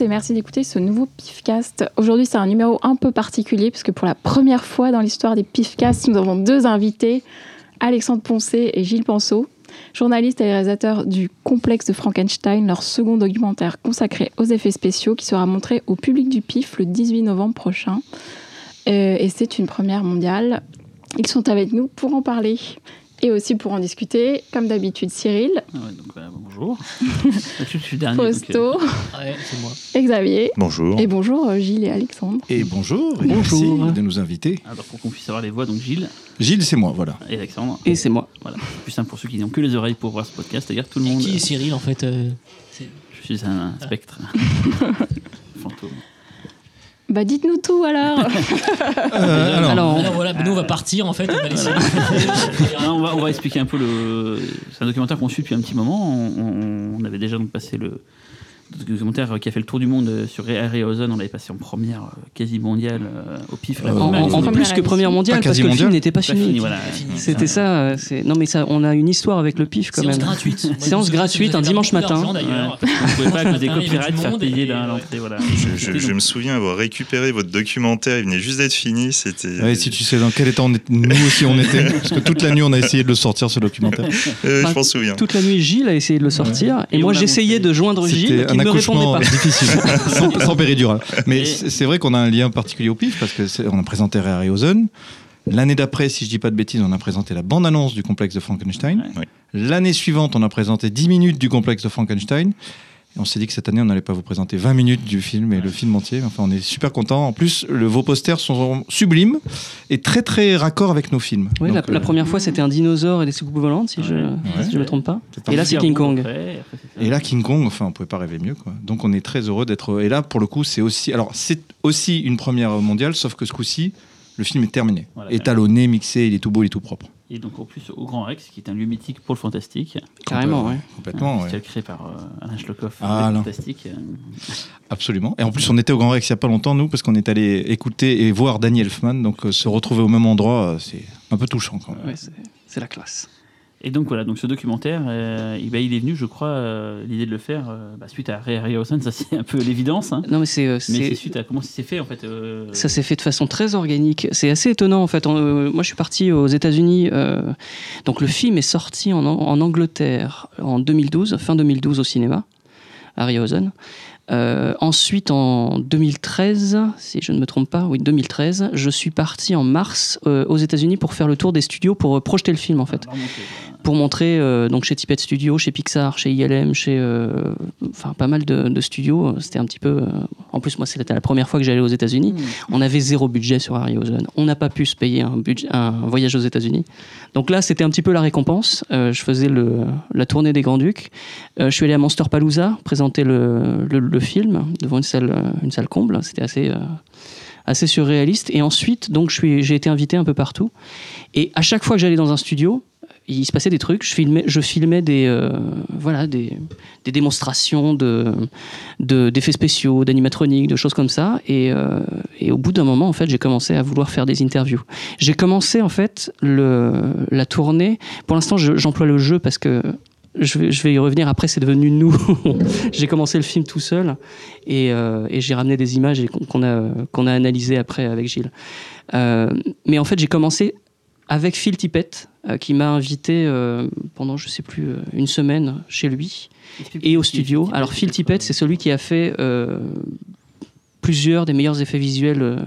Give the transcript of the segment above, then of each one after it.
et merci d'écouter ce nouveau Pifcast. Aujourd'hui, c'est un numéro un peu particulier puisque pour la première fois dans l'histoire des Pifcasts, nous avons deux invités, Alexandre Poncé et Gilles Penceau, journalistes et réalisateurs du Complexe de Frankenstein, leur second documentaire consacré aux effets spéciaux qui sera montré au public du PIF le 18 novembre prochain. Euh, et c'est une première mondiale. Ils sont avec nous pour en parler. Et aussi pour en discuter, comme d'habitude, Cyril. Ah ouais, donc, bah, bonjour. je suis dernier. Fausto. donc, Ouais, c'est moi. Et Xavier. Bonjour. Et bonjour euh, Gilles et Alexandre. Et bonjour. et Bonjour. Merci de nous inviter. euh, alors, pour qu'on puisse avoir les voix, donc Gilles Gilles, c'est moi, voilà. et Alexandre. Et c'est moi. Voilà. C'est plus simple pour ceux qui n'ont que les oreilles pour voir ce podcast, c'est-à-dire tout le Et monde. qui est Cyril en fait euh, Je suis un spectre. Fantôme. Bah dites-nous tout alors. Euh, alors, Alors, alors, voilà, nous on va partir en fait. On va laisser- on, va, on va expliquer un peu le. C'est un documentaire qu'on suit depuis un petit moment. On, on- on avait déjà donc passé le documentaire qui a fait le tour du monde sur Ray Harryhausen. On l'avait passé en première euh, quasi mondiale euh, au pif. Euh, en, plus que première mondiale parce quasi que le film n'était pas Pas fini. fini, voilà. C'était ça. euh, Non mais ça, on a une histoire avec le pif quand Séance même. gratuite. Séance gratuite un dimanche matin. Ouais, qu'on pouvait pas, des copyrights, faire payer l'entrée. Voilà. Je, je- je me souviens avoir récupéré votre documentaire, il venait juste d'être fini, c'était... ouais, si tu sais dans quel état on est- nous aussi on était, parce que toute la nuit on a essayé de le sortir ce documentaire. Euh, je m'en souviens. Toute la nuit, Gilles a essayé de le sortir et, Et moi j'essayais de joindre Gilles un accouchement difficile, sans, sans péridurale. Mais Et- c'est vrai qu'on a un lien particulier au pif, parce qu'on a présenté Ray Harryhausen. L'année d'après, si je dis pas de bêtises, on a présenté la bande-annonce du complexe de Frankenstein. Ouais. L'année suivante, on a présenté 10 minutes du complexe de Frankenstein. On s'est dit que cette année, on n'allait pas vous présenter 20 minutes du film et le film entier. Enfin, on est super content. En plus, le, vos posters sont sublimes et très très raccord avec nos films. Oui, Donc, la, la euh, première fois c'était un dinosaure et des soucoupes volantes si je Ouais. si je me trompe pas. Et là c'est Super King Kong. après, après. Et là, King Kong, enfin, on pouvait pas rêver mieux, quoi. Donc, on est très heureux d'être. Et là, pour le coup, c'est aussi. Alors, c'est aussi une première mondiale, sauf que ce coup-ci, le film est terminé. Voilà. Étalonné, mixé, il est tout beau, il est tout propre. Et donc, en plus, au Grand Rex, qui est un lieu mythique pour le fantastique. Carrément, Euh, ouais. Complètement, ouais. Festival créé par euh, Alain Schlockhoff. Ah, fantastique. Absolument. Et en plus, on était au Grand Rex il y a pas longtemps, nous, parce qu'on est allé écouter et voir Danny Elfman. Donc, euh, se retrouver au même endroit, euh, c'est un peu touchant, quand même. Ouais, c'est la classe. Et donc voilà, donc ce documentaire, euh, eh ben, il est venu, je crois, euh, l'idée de le faire euh, bah, suite à Ray Harryhausen, ça c'est un peu l'évidence. hein. Non mais c'est suite à comment ça s'est fait en fait. Ça s'est fait de façon très organique. C'est assez étonnant en fait. Moi, je suis parti aux États-Unis. donc, le film est sorti en, An- en Angleterre en 2012, fin 2012 au cinéma, Harryhausen. Ensuite, en 2013, si je ne me trompe pas, oui, 2013, je suis parti en mars aux États-Unis pour faire le tour des studios pour projeter le film en fait alors, voilà. Pour montrer euh, donc chez Tippett Studio, chez Pixar, chez ILM, chez euh, enfin pas mal de, de studios. C'était un petit peu. euh, en plus, moi, c'était la première fois que j'allais aux États-Unis. On avait zéro budget sur Harryhausen. On n'a pas pu se payer un, budget, un voyage aux États-Unis. Donc là, c'était un petit peu la récompense. Euh, je faisais le, la tournée des Grands Ducs. Euh, je suis allé à Monster Palooza présenter le, le, le film devant une salle, euh, une salle comble. C'était assez. euh, assez surréaliste et ensuite donc je suis j'ai été invité un peu partout et à chaque fois que j'allais dans un studio il se passait des trucs. Je filmais, je filmais des, euh, voilà, des, des démonstrations de, de- d'effets spéciaux, d'animatronique, de choses comme ça. Et, euh, et au bout d'un moment, en fait, j'ai commencé à vouloir faire des interviews. J'ai commencé, en fait, le, la tournée. Pour l'instant, je- j'emploie le jeu parce que je vais, je vais y revenir. Après, c'est devenu nous. j'ai commencé le film tout seul et, euh, et j'ai ramené des images qu'on, a, qu'on a analysées après avec Gilles. Mais en fait, j'ai commencé avec Phil Tippett, euh, qui m'a invité euh, pendant, je sais plus, euh, une semaine chez lui et au studio. Alors Phil Tippett, c'est celui qui a fait plusieurs des meilleurs effets visuels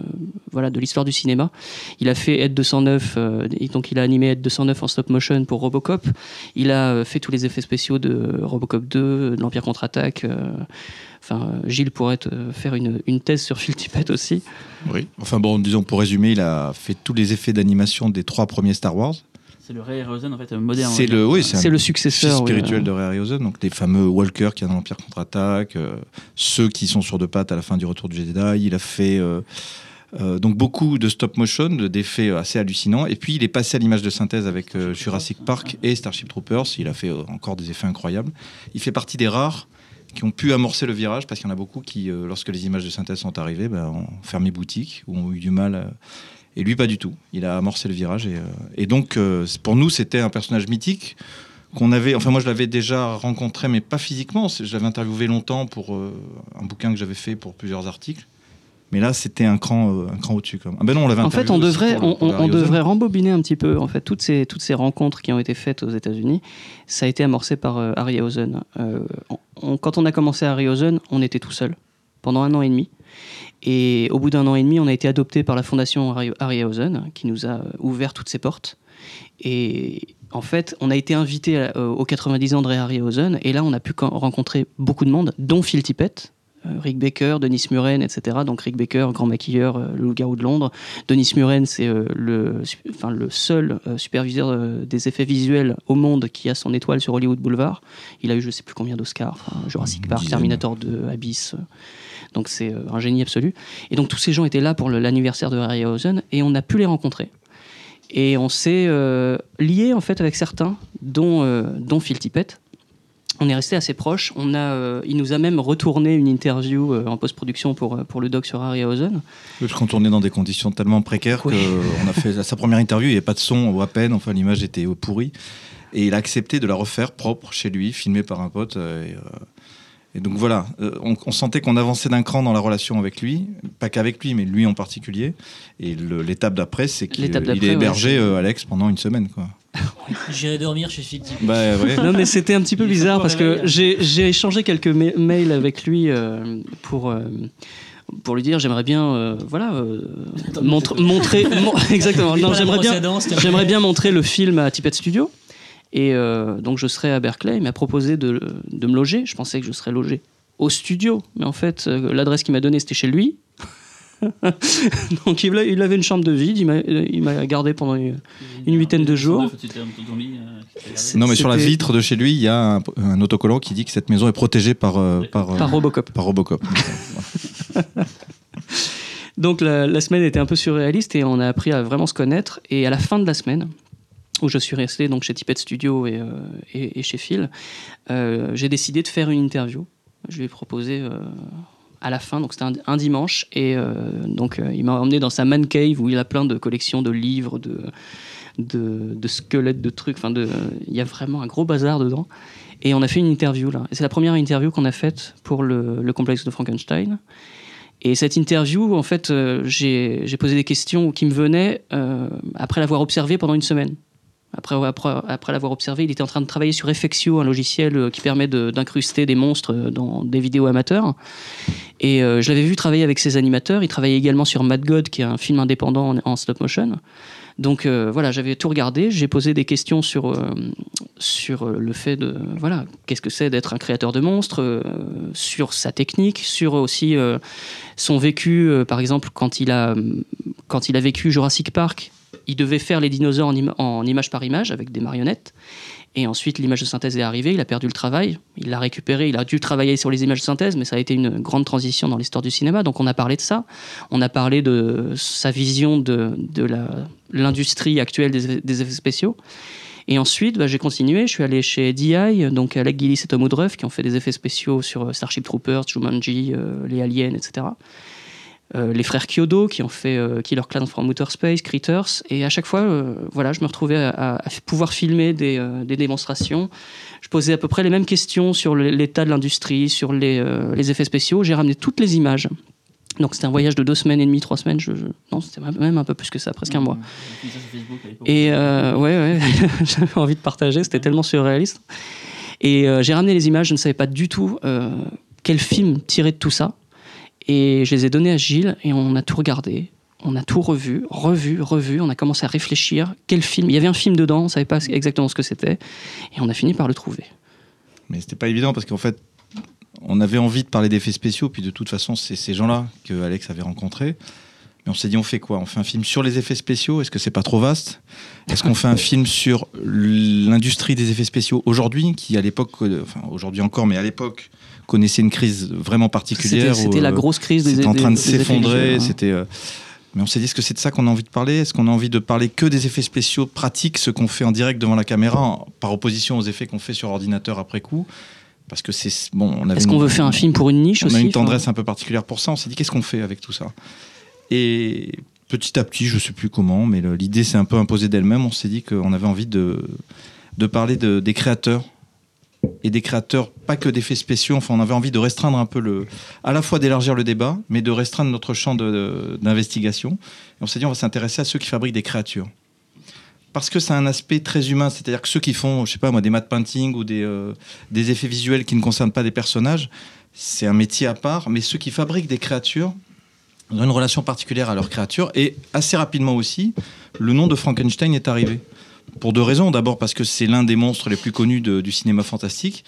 voilà, de l'histoire du cinéma. Il a fait Ed 209, euh, et donc il a animé Ed 209 en stop motion pour Robocop. Il a euh, fait tous les effets spéciaux de Robocop 2, de l'Empire contre-attaque. euh, Enfin, Gilles pourrait faire une, une thèse sur Phil Tippett aussi. Oui. Enfin bon, disons pour résumer, il a fait tous les effets d'animation des trois premiers Star Wars. C'est le Ray Harryhausen en fait moderne. C'est le, oui, c'est C'est un le successeur. spirituel de Ray Harryhausen, donc les fameux Walker qui a dans l'Empire contre-attaque, euh, ceux qui sont sur deux pattes à la fin du Retour du Jedi. Il a fait euh, euh, donc beaucoup de stop motion, de- d'effets assez hallucinants. Et puis il est passé à l'image de synthèse avec euh, Jurassic Park et Starship Troopers. Il a fait euh, encore des effets incroyables. Il fait partie des rares qui ont pu amorcer le virage parce qu'il y en a beaucoup qui, euh, lorsque les images de synthèse sont arrivées, ben, ont fermé boutique ou ont eu du mal. euh, et lui, pas du tout. Il a amorcé le virage. Et, euh, donc, euh, pour nous, c'était un personnage mythique qu'on avait. Enfin, moi, je l'avais déjà rencontré, mais pas physiquement. Je l'avais interviewé longtemps pour euh, un bouquin que j'avais fait pour plusieurs articles. Mais là, c'était un cran, euh, un cran au-dessus. Quand même. Ah ben non, on l'avait En fait, on devrait, on, Harry devrait rembobiner un petit peu. En fait, toutes ces, toutes ces rencontres qui ont été faites aux États-Unis, ça a été amorcé par euh, Harryhausen. Euh, on- on- quand on a commencé Harryhausen, on était tout seul pendant un an et demi. Et au bout d'un an et demi, on a été adopté par la fondation Harry- Harryhausen, qui nous a euh, ouvert toutes ses portes. Et en fait, on a été invité euh, aux 90 ans de Ray Harryhausen, et là, on a pu rencontrer beaucoup de monde, dont Phil Tippett, euh, Rick Baker, Denis Muren, etc. Donc Rick Baker, grand maquilleur, euh, le loup-garou de Londres. Denis Muren, c'est euh, le, enfin, le seul euh, superviseur euh, des effets visuels au monde qui a son étoile sur Hollywood Boulevard. Il a eu je sais plus combien d'Oscars, enfin, Jurassic Park. Terminator 2, Abyss. euh. Donc c'est euh, un génie absolu. Et donc tous ces gens étaient là pour l'anniversaire de Harryhausen et on a pu les rencontrer. Et on s'est euh, lié en fait avec certains, dont, euh, dont Phil Tippett. On est resté assez proches. On a, euh, il nous a même retourné une interview euh, en post-production pour, euh, pour le doc sur Harryhausen. Oui, parce qu'on tournait dans des conditions tellement précaires Oui. qu'on a fait sa première interview, il n'y avait pas de son ou à peine, enfin l'image était pourrie. Et il a accepté de la refaire propre chez lui, filmée par un pote. Et, et donc voilà, euh, on, on sentait qu'on avançait d'un cran dans la relation avec lui, pas qu'avec lui, mais lui en particulier. Et l'étape d'après, c'est qu'il ouais, hébergé euh, Alex pendant une semaine. Quoi. J'irai dormir chez Tippett. Bah, ouais. Non, mais c'était un petit peu est bizarre parce que hein. j'ai échangé quelques ma- mails avec lui euh, pour. euh, pour lui dire, j'aimerais bien, euh, voilà, euh, montre- montrer, mon- exactement. J'aimerais bien, j'aimerais bien montrer le film à Tippett Studio. Et euh, donc je serai à Berkeley. Il m'a proposé de, de me loger. Je pensais que je serais logé au studio, mais en fait euh, l'adresse qu'il m'a donnée c'était chez lui. donc il, avait une chambre de vide. Il m'a, il m'a gardé pendant une, une huitaine de jours. C'est- Non, mais sur la vitre de chez lui, il y a un, un autocollant qui dit que cette maison est protégée par, euh, par, euh, par Robocop. par Robocop. Donc la, la semaine était un peu surréaliste et on a appris à vraiment se connaître. Et à la fin de la semaine, où je suis resté donc chez Tippett Studio et, euh, chez Phil, euh, j'ai décidé de faire une interview. Je lui ai proposé euh, à la fin, donc c'était un, dimanche, et donc il m'a emmené dans sa man cave où il a plein de collections de livres, de, squelettes, de trucs. Enfin, il y a vraiment un gros bazar dedans. Et on a fait une interview là. C'est la première interview qu'on a faite pour le, le complexe de Frankenstein. Et cette interview, en fait, j'ai posé des questions qui me venaient après l'avoir observé pendant une semaine. Après, l'avoir observé, il était en train de travailler sur Effectio, un logiciel euh, qui permet d'incruster des monstres euh, dans des vidéos amateurs. Et euh, je l'avais vu travailler avec ses animateurs. Il travaillait également sur Mad God, qui est un film indépendant en, stop motion. Donc voilà, j'avais tout regardé. J'ai posé des questions sur, sur le fait de. Voilà, qu'est-ce que c'est d'être un créateur de monstres, sur sa technique, sur aussi son vécu. par exemple, quand il, a, quand il a vécu Jurassic Park, il devait faire les dinosaures en, im- en image par image avec des marionnettes. Et ensuite, l'image de synthèse est arrivée, il a perdu le travail, il l'a récupéré, il a dû travailler sur les images de synthèse, mais ça a été une grande transition dans l'histoire du cinéma. Donc on a parlé de ça, on a parlé de sa vision de, l'industrie actuelle des, des effets spéciaux. Et ensuite, bah, j'ai continué, je suis allé chez DI, donc Alec Gillis et Tom Woodruff, qui ont fait des effets spéciaux sur euh, Starship Troopers, Jumanji, euh, les Aliens, etc. Euh, les frères Kyodo qui ont fait euh, Killer Clan from Outer Space, Critters, et à chaque fois, euh, voilà, je me retrouvais à, pouvoir filmer des, euh, des démonstrations. Je posais à peu près les mêmes questions sur l'état de l'industrie, sur les, effets spéciaux. J'ai ramené toutes les images. Donc c'était un voyage de deux semaines et demie, trois semaines. Je, Non, c'était même un peu plus que ça, presque un mois. Et ouais, ouais, j'avais envie de partager, c'était tellement surréaliste. Et j'ai ramené les images, je ne savais pas du tout quel film tirer de tout ça. Et je les ai donnés à Gilles et on a tout regardé. On a tout revu, revu, revu. On a commencé à réfléchir. Quel film? Il y avait un film dedans, on ne savait pas exactement ce que c'était. Et on a fini par le trouver. Mais c'était pas évident parce qu'en fait, on avait envie de parler d'effets spéciaux, puis de toute façon, c'est ces gens-là que Alex avait rencontrés. Mais on s'est dit, on fait quoi? On fait un film sur les effets spéciaux? Est-ce que c'est pas trop vaste? Est-ce qu'on fait un film sur l'industrie des effets spéciaux aujourd'hui, qui à l'époque, euh, enfin aujourd'hui encore, mais à l'époque connaissait une crise vraiment particulière c'était la euh, grosse crise des C'était en train de s'effondrer. hein. C'était. euh, Mais on s'est dit, est-ce que c'est de ça qu'on a envie de parler? Est-ce qu'on a envie de parler que des effets spéciaux pratiques, ce qu'on fait en direct devant la caméra, par opposition aux effets qu'on fait sur ordinateur après coup? Parce que c'est bon. On Est-ce qu'on veut faire un film pour une niche On aussi a une enfin, tendresse un peu particulière pour ça. On s'est dit, qu'est-ce qu'on fait avec tout ça? Et petit à petit, je sais plus comment, mais l'idée s'est un peu imposée d'elle-même. On s'est dit qu'on avait envie de parler de, des créateurs et des créateurs, pas que d'effets spéciaux. Enfin, on avait envie de restreindre un peu le, à la fois d'élargir le débat, mais de restreindre notre champ d'investigation. On s'est dit, on va s'intéresser à ceux qui fabriquent des créatures. Parce que c'est un aspect très humain, c'est-à-dire que ceux qui font, je sais pas moi, des matte painting ou euh, des effets visuels qui ne concernent pas des personnages, c'est un métier à part. Mais ceux qui fabriquent des créatures ont une relation particulière à leurs créatures. Et assez rapidement aussi, le nom de Frankenstein est arrivé. Pour deux raisons. D'abord parce que c'est l'un des monstres les plus connus du cinéma fantastique.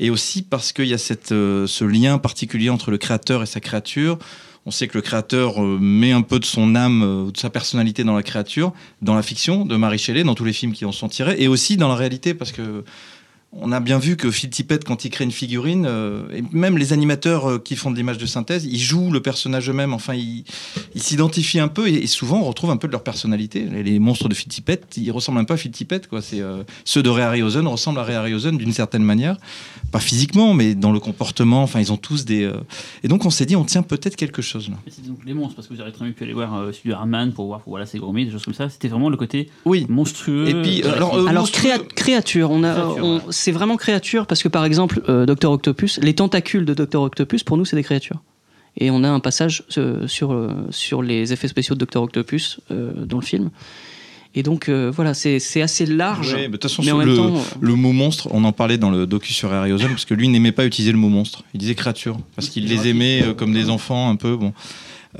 Et aussi parce qu'il y a euh, ce lien particulier entre le créateur et sa créature. On sait que le créateur euh, met un peu de son âme euh, de sa personnalité dans la créature, dans la fiction de Marie Shelley, dans tous les films qui en sont tirés, et aussi dans la réalité, parce que on a bien vu que Phil Tippett, quand il crée une figurine, euh, et même les animateurs euh, qui font de l'image de synthèse, ils jouent le personnage eux-mêmes. Enfin, ils s'identifient un peu et, et souvent on retrouve un peu de leur personnalité. Les, les monstres de Phil Tippett, ils ressemblent un peu à Phil Tippett. Quoi. C'est, euh, ceux de Ray Harryhausen ressemblent à Ray Harryhausen d'une certaine manière. Pas physiquement, mais dans le comportement. Enfin, ils ont tous des. euh, Et donc on s'est dit, on tient peut-être quelque chose là. C'est donc les monstres, parce que vous auriez très bien pu aller voir euh, celui de Harman pour voir, voilà, c'est gourmet, des choses comme ça. C'était vraiment le côté Oui. monstrueux. Et puis, euh, alors, euh, Alors monstrueux- créa- créature, on a, Créature, on- ouais. C'est vraiment créature parce que par exemple euh, Docteur Octopus, les tentacules de Docteur Octopus pour nous c'est des créatures. Et on a un passage euh, sur euh, sur les effets spéciaux de Docteur Octopus euh, dans le film. Et donc euh, voilà, c'est c'est assez large. Ouais, mais de toute façon, mais en sur même le, temps, le mot monstre, on en parlait dans le docu sur Harryhausen, parce que lui n'aimait pas utiliser le mot monstre. Il disait créature, parce qu'il les aimait euh, comme des enfants un peu. Bon.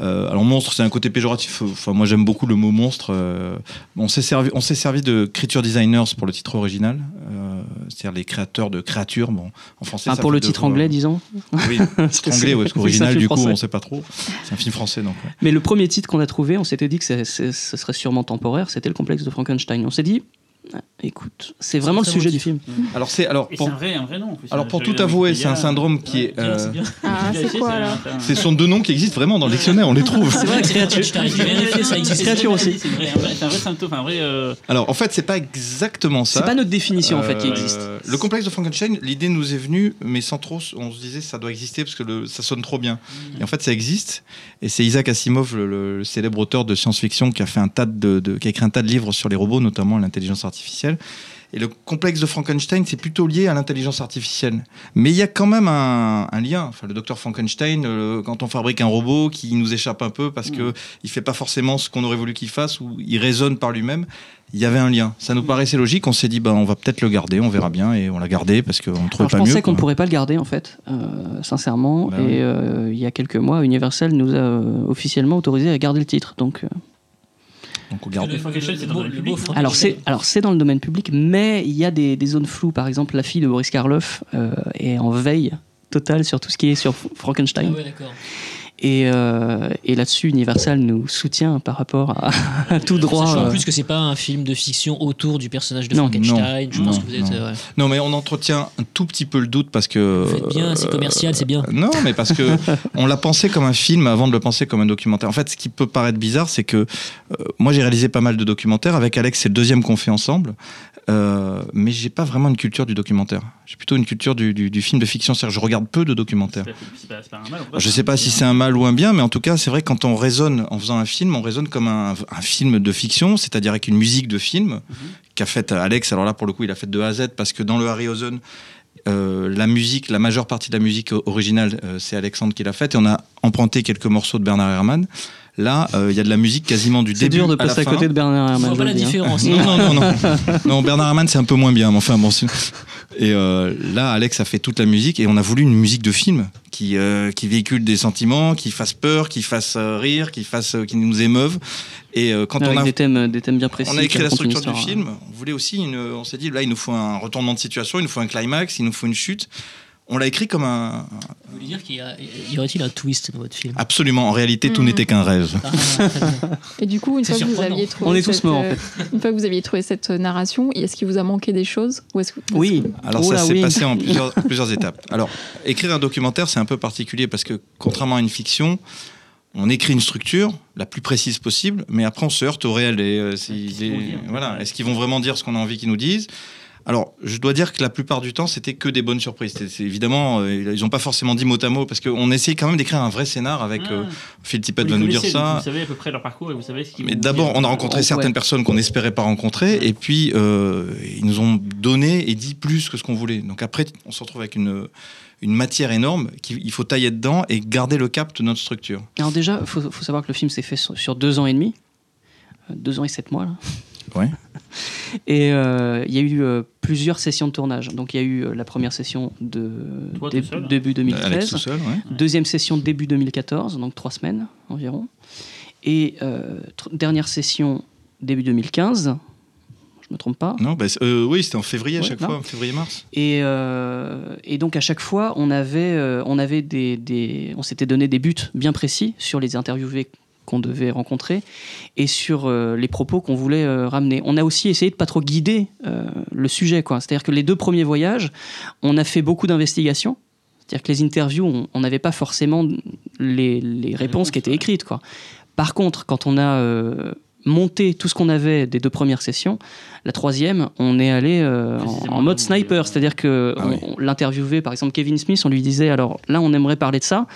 Euh, alors monstre, c'est un côté péjoratif. Enfin, moi, j'aime beaucoup le mot monstre. Euh, on s'est servi, on s'est servi de creature designers pour le titre original, euh, c'est-à-dire les créateurs de créatures. Bon, en français. ah, ça pour le titre anglais, disons. Oui, titre anglais, ouais, parce qu'original, du coup, français. on sait pas trop. C'est un film français, donc. ouais. Mais le premier titre qu'on a trouvé, on s'était dit que ce serait sûrement temporaire, c'était le complexe de Frankenstein. On s'est dit, écoute, c'est vraiment le sujet du film. Alors c'est alors pour, un vrai, un vrai nom. en plus. alors pour tout avouer, c'est un syndrome qui ouais, est. Euh, c'est bien. Ah, c'est quoi Ce sont deux noms qui existent vraiment dans le dictionnaire, on les trouve. C'est vrai, créature. Créature aussi. C'est vrai, un vrai- c'est un vrai symptôme, un vrai. euh, Alors en fait, c'est pas exactement ça. C'est pas notre définition en fait qui Euh, existe. Le complexe de Frankenstein, l'idée nous est venue, mais sans trop. On se disait ça doit exister parce que le- ça sonne trop bien. Et en fait, ça existe. Et c'est Isaac Asimov, le, le- le célèbre auteur de science-fiction, qui a fait un tas de, de- qui a écrit un tas de livres sur les robots, notamment l'intelligence artificielle. Et le complexe de Frankenstein, c'est plutôt lié à l'intelligence artificielle. Mais il y a quand même un, un lien. Enfin, le docteur Frankenstein, euh, quand on fabrique un robot qui nous échappe un peu parce que il fait pas forcément ce qu'on aurait voulu qu'il fasse ou il raisonne par lui-même, il y avait un lien. Ça nous paraissait logique. On s'est dit, bah, on va peut-être le garder, on verra bien. Et on l'a gardé parce qu'on ne trouvait je pas mieux. pensais qu'on quoi. pourrait pas le garder en fait, euh, sincèrement. Bah et oui. euh, il y a quelques mois, Universal nous a officiellement autorisé à garder le titre. Donc, Donc on garde. Le dans le public, alors c'est alors c'est dans le domaine public, mais il y a des, des zones floues. Par exemple, la fille de Boris Karloff euh, est en veille totale sur tout ce qui est sur Ah Frankenstein. ouais, d'accord. Et, euh, et là-dessus, Universal nous soutient par rapport à, à tout droit. Sachant en euh, plus que c'est pas un film de fiction autour du personnage de Non, Frankenstein. je non, pense que vous êtes. non. euh, ouais. Non, mais on entretient un tout petit peu le doute parce que. Vous faites bien, c'est euh, commercial, c'est bien. Non, mais parce que on l'a pensé comme un film avant de le penser comme un documentaire. En fait, ce qui peut paraître bizarre, c'est que euh, moi j'ai réalisé pas mal de documentaires avec Alex. C'est le deuxième qu'on fait ensemble, euh, mais j'ai pas vraiment une culture du documentaire. J'ai plutôt une culture du, du- du film de fiction. C'est-à-dire, je regarde peu de documentaires. Pas- pas- c'est pas un mal, en fait. Je sais pas si c'est un mal ou un bien, mais en tout cas, c'est vrai que quand on raisonne en faisant un film, on raisonne comme un, un film de fiction, c'est-à-dire avec une musique de film qu'a faite Alex. Alors là, pour le coup, il a fait de A à Z parce que dans le Harryhausen, euh, la musique, la majeure partie de la musique originale, euh, c'est Alexandre qui l'a faite et on a emprunté quelques morceaux de Bernard Herrmann. Là, euh, il y a de la musique quasiment du c'est début dur de à la passer à fin. côté de Bernard Je Herrmann. pas le la dis, hein. différence. Non, non, non, non. Non, Bernard Herrmann, c'est un peu moins bien, mais enfin bon. c'est- Et euh, là, Alex a fait toute la musique et on a voulu une musique de film qui, euh, qui véhicule des sentiments, qui fasse peur, qui fasse euh, rire, qui, fasse, euh, qui nous émeuve. Et euh, quand Avec on a des thèmes, des thèmes bien précis. on a écrit la structure du film. On voulait aussi, une, on s'est dit, là, il nous faut un retournement de situation, il nous faut un climax, il nous faut une chute. On l'a écrit comme un. Vous voulez dire qu'il y, a- y aurait-il un twist dans votre film Absolument. En réalité, tout Mhm. n'était qu'un rêve. Ah. Et du coup, une fois que vous aviez trouvé On est tous cette, morts, en euh, une fois que vous aviez trouvé cette narration, est-ce qu'il vous a manqué des choses ou est-ce que Oui. Alors Oh ça s'est oui. passé en plusieurs, plusieurs étapes. Alors, écrire un documentaire, c'est un peu particulier parce que contrairement à une fiction, on écrit une structure la plus précise possible, mais après on se heurte au réel. Et, euh, si- voilà, est-ce qu'ils vont vraiment dire ce qu'on a envie qu'ils nous disent Alors, je dois dire que la plupart du temps, c'était que des bonnes surprises. C'est- évidemment, euh, ils n'ont pas forcément dit mot à mot parce qu'on essayait quand même d'écrire un vrai scénar avec. Ah. euh, Phil Tippett Vous va nous dire ça. Vous savez à peu près leur parcours et vous savez ce qu'ils Mais d'abord, on a rencontré Ouais. certaines personnes qu'on n'espérait pas rencontrer, et puis euh, ils nous ont donné et dit plus que ce qu'on voulait. Donc après, on se retrouve avec une, une matière énorme qu'il faut tailler dedans et garder le cap de notre structure. Alors déjà, il faut, faut savoir que le film s'est fait sur, sur deux ans et demi, Euh, deux ans et sept mois. Là. Ouais. Et euh, il y a eu euh, plusieurs sessions de tournage. Donc il y a eu euh, la première session de Toi, dé- tout seul début Alex 2013, tout seul, ouais. deuxième session début 2014, donc trois semaines environ, et euh, dernière session début 2015. Je me trompe pas. Non, bah, euh, oui, c'était en février à Ouais, chaque non. fois, février-mars. Et, euh, et donc à chaque fois, on avait, euh, on avait des, des- on s'était donné des buts bien précis sur les interviewés qu'on devait rencontrer et sur euh, les propos qu'on voulait euh, ramener. On a aussi essayé de pas trop guider euh, le sujet, quoi. C'est-à-dire que les deux premiers voyages, on a fait beaucoup d'investigations. C'est-à-dire que les interviews, on- n'avait pas forcément les, les réponses qui étaient écrites, quoi. Par contre, quand on a monté tout ce qu'on avait des deux premières sessions, la troisième, on est allé euh, en, mode sniper, c'est-à-dire que Ah oui. l'interviewait, par exemple Kevin Smith, on lui disait alors là on aimerait parler de ça,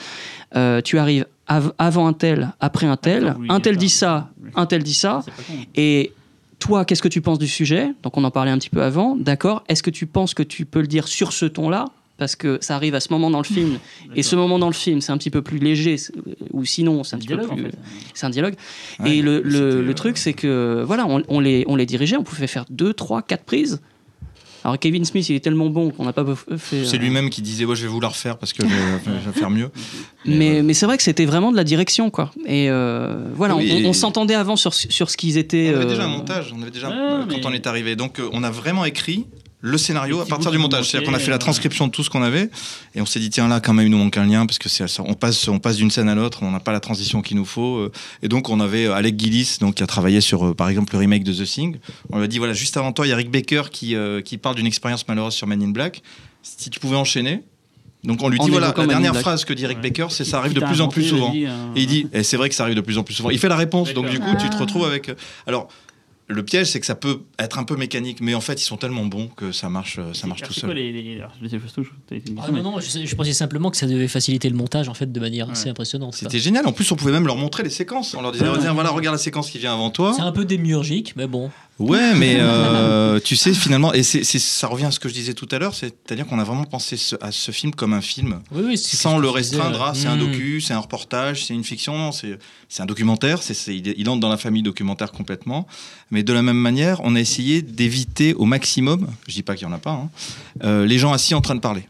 Euh, tu arrives av- avant un tel, après un tel, un tel dit ça, un tel dit ça, et toi qu'est-ce que tu penses du sujet? Donc on en parlait un petit peu avant, d'accord. Est-ce que tu penses que tu peux le dire sur ce ton-là? Parce que ça arrive à ce moment dans le film, et ce moment dans le film, c'est un petit peu plus léger, c'est- ou sinon, c'est un dialogue, en plus, fait. c'est un dialogue. Ouais, et le, le- c'était, le euh, truc, c'est que voilà, on, on les, on les dirigeait, on pouvait faire deux, trois, quatre prises. Alors Kevin Smith, il est tellement bon qu'on n'a pas fait. C'est euh, lui-même qui disait ouais, je vais vous la refaire parce que je vais, faire mieux. Mais, mais c'est vrai que c'était vraiment de la direction, quoi. Et euh, voilà, Oui, on, et- on s'entendait avant sur, sur ce qu'ils étaient. On avait euh, déjà un montage, on avait déjà Ah, euh, mais- quand on est arrivé. Donc euh, on a vraiment écrit le scénario à partir du montage. C'est-à-dire qu'on a fait la euh, transcription de tout ce qu'on avait et on s'est dit tiens là quand même il nous manque un lien parce que c'est on passe on passe d'une scène à l'autre, on n'a pas la transition qu'il nous faut euh, et donc on avait euh, Alec Gillis donc qui a travaillé sur par exemple le remake de The Thing. On lui a dit voilà juste avant toi il y a Rick Baker qui euh, qui parle d'une expérience malheureuse sur Men in Black. Si tu pouvais enchaîner. Donc on lui En dit voilà la dernière phrase que dit Rick. Baker c'est ça arrive de plus en plus souvent. un- Et il dit, et c'est vrai que ça arrive de plus en plus souvent. Il fait la réponse, donc du coup, tu te Ah. retrouves avec. Alors, le piège, c'est que ça peut être un peu mécanique, mais en fait, ils sont tellement bons que ça marche, euh, ça marche tout c'est quoi seul. les, les, alors, je Ah non, non, je, sais- je pensais simplement que ça devait faciliter le montage en fait de manière assez impressionnante. C'était génial. En plus, on pouvait même leur montrer les séquences. On leur disait, voilà, regarde la séquence qui vient avant toi. C'est un peu démiurgique, mais bon. Ouais, mais euh, tu sais, finalement, et c'est, c'est- ça revient à ce que je disais tout à l'heure, c'est-à-dire qu'on a vraiment pensé ce- à ce film comme un film. Oui, oui, c'est sans le restreindre à c'est un Mm. docu, c'est un reportage, c'est une fiction, non, c'est c'est un documentaire, c'est c'est- il, entre dans la famille documentaire complètement. Mais de la même manière, on a essayé d'éviter au maximum, je dis pas qu'il y en a pas, hein, euh, les gens assis en train de parler.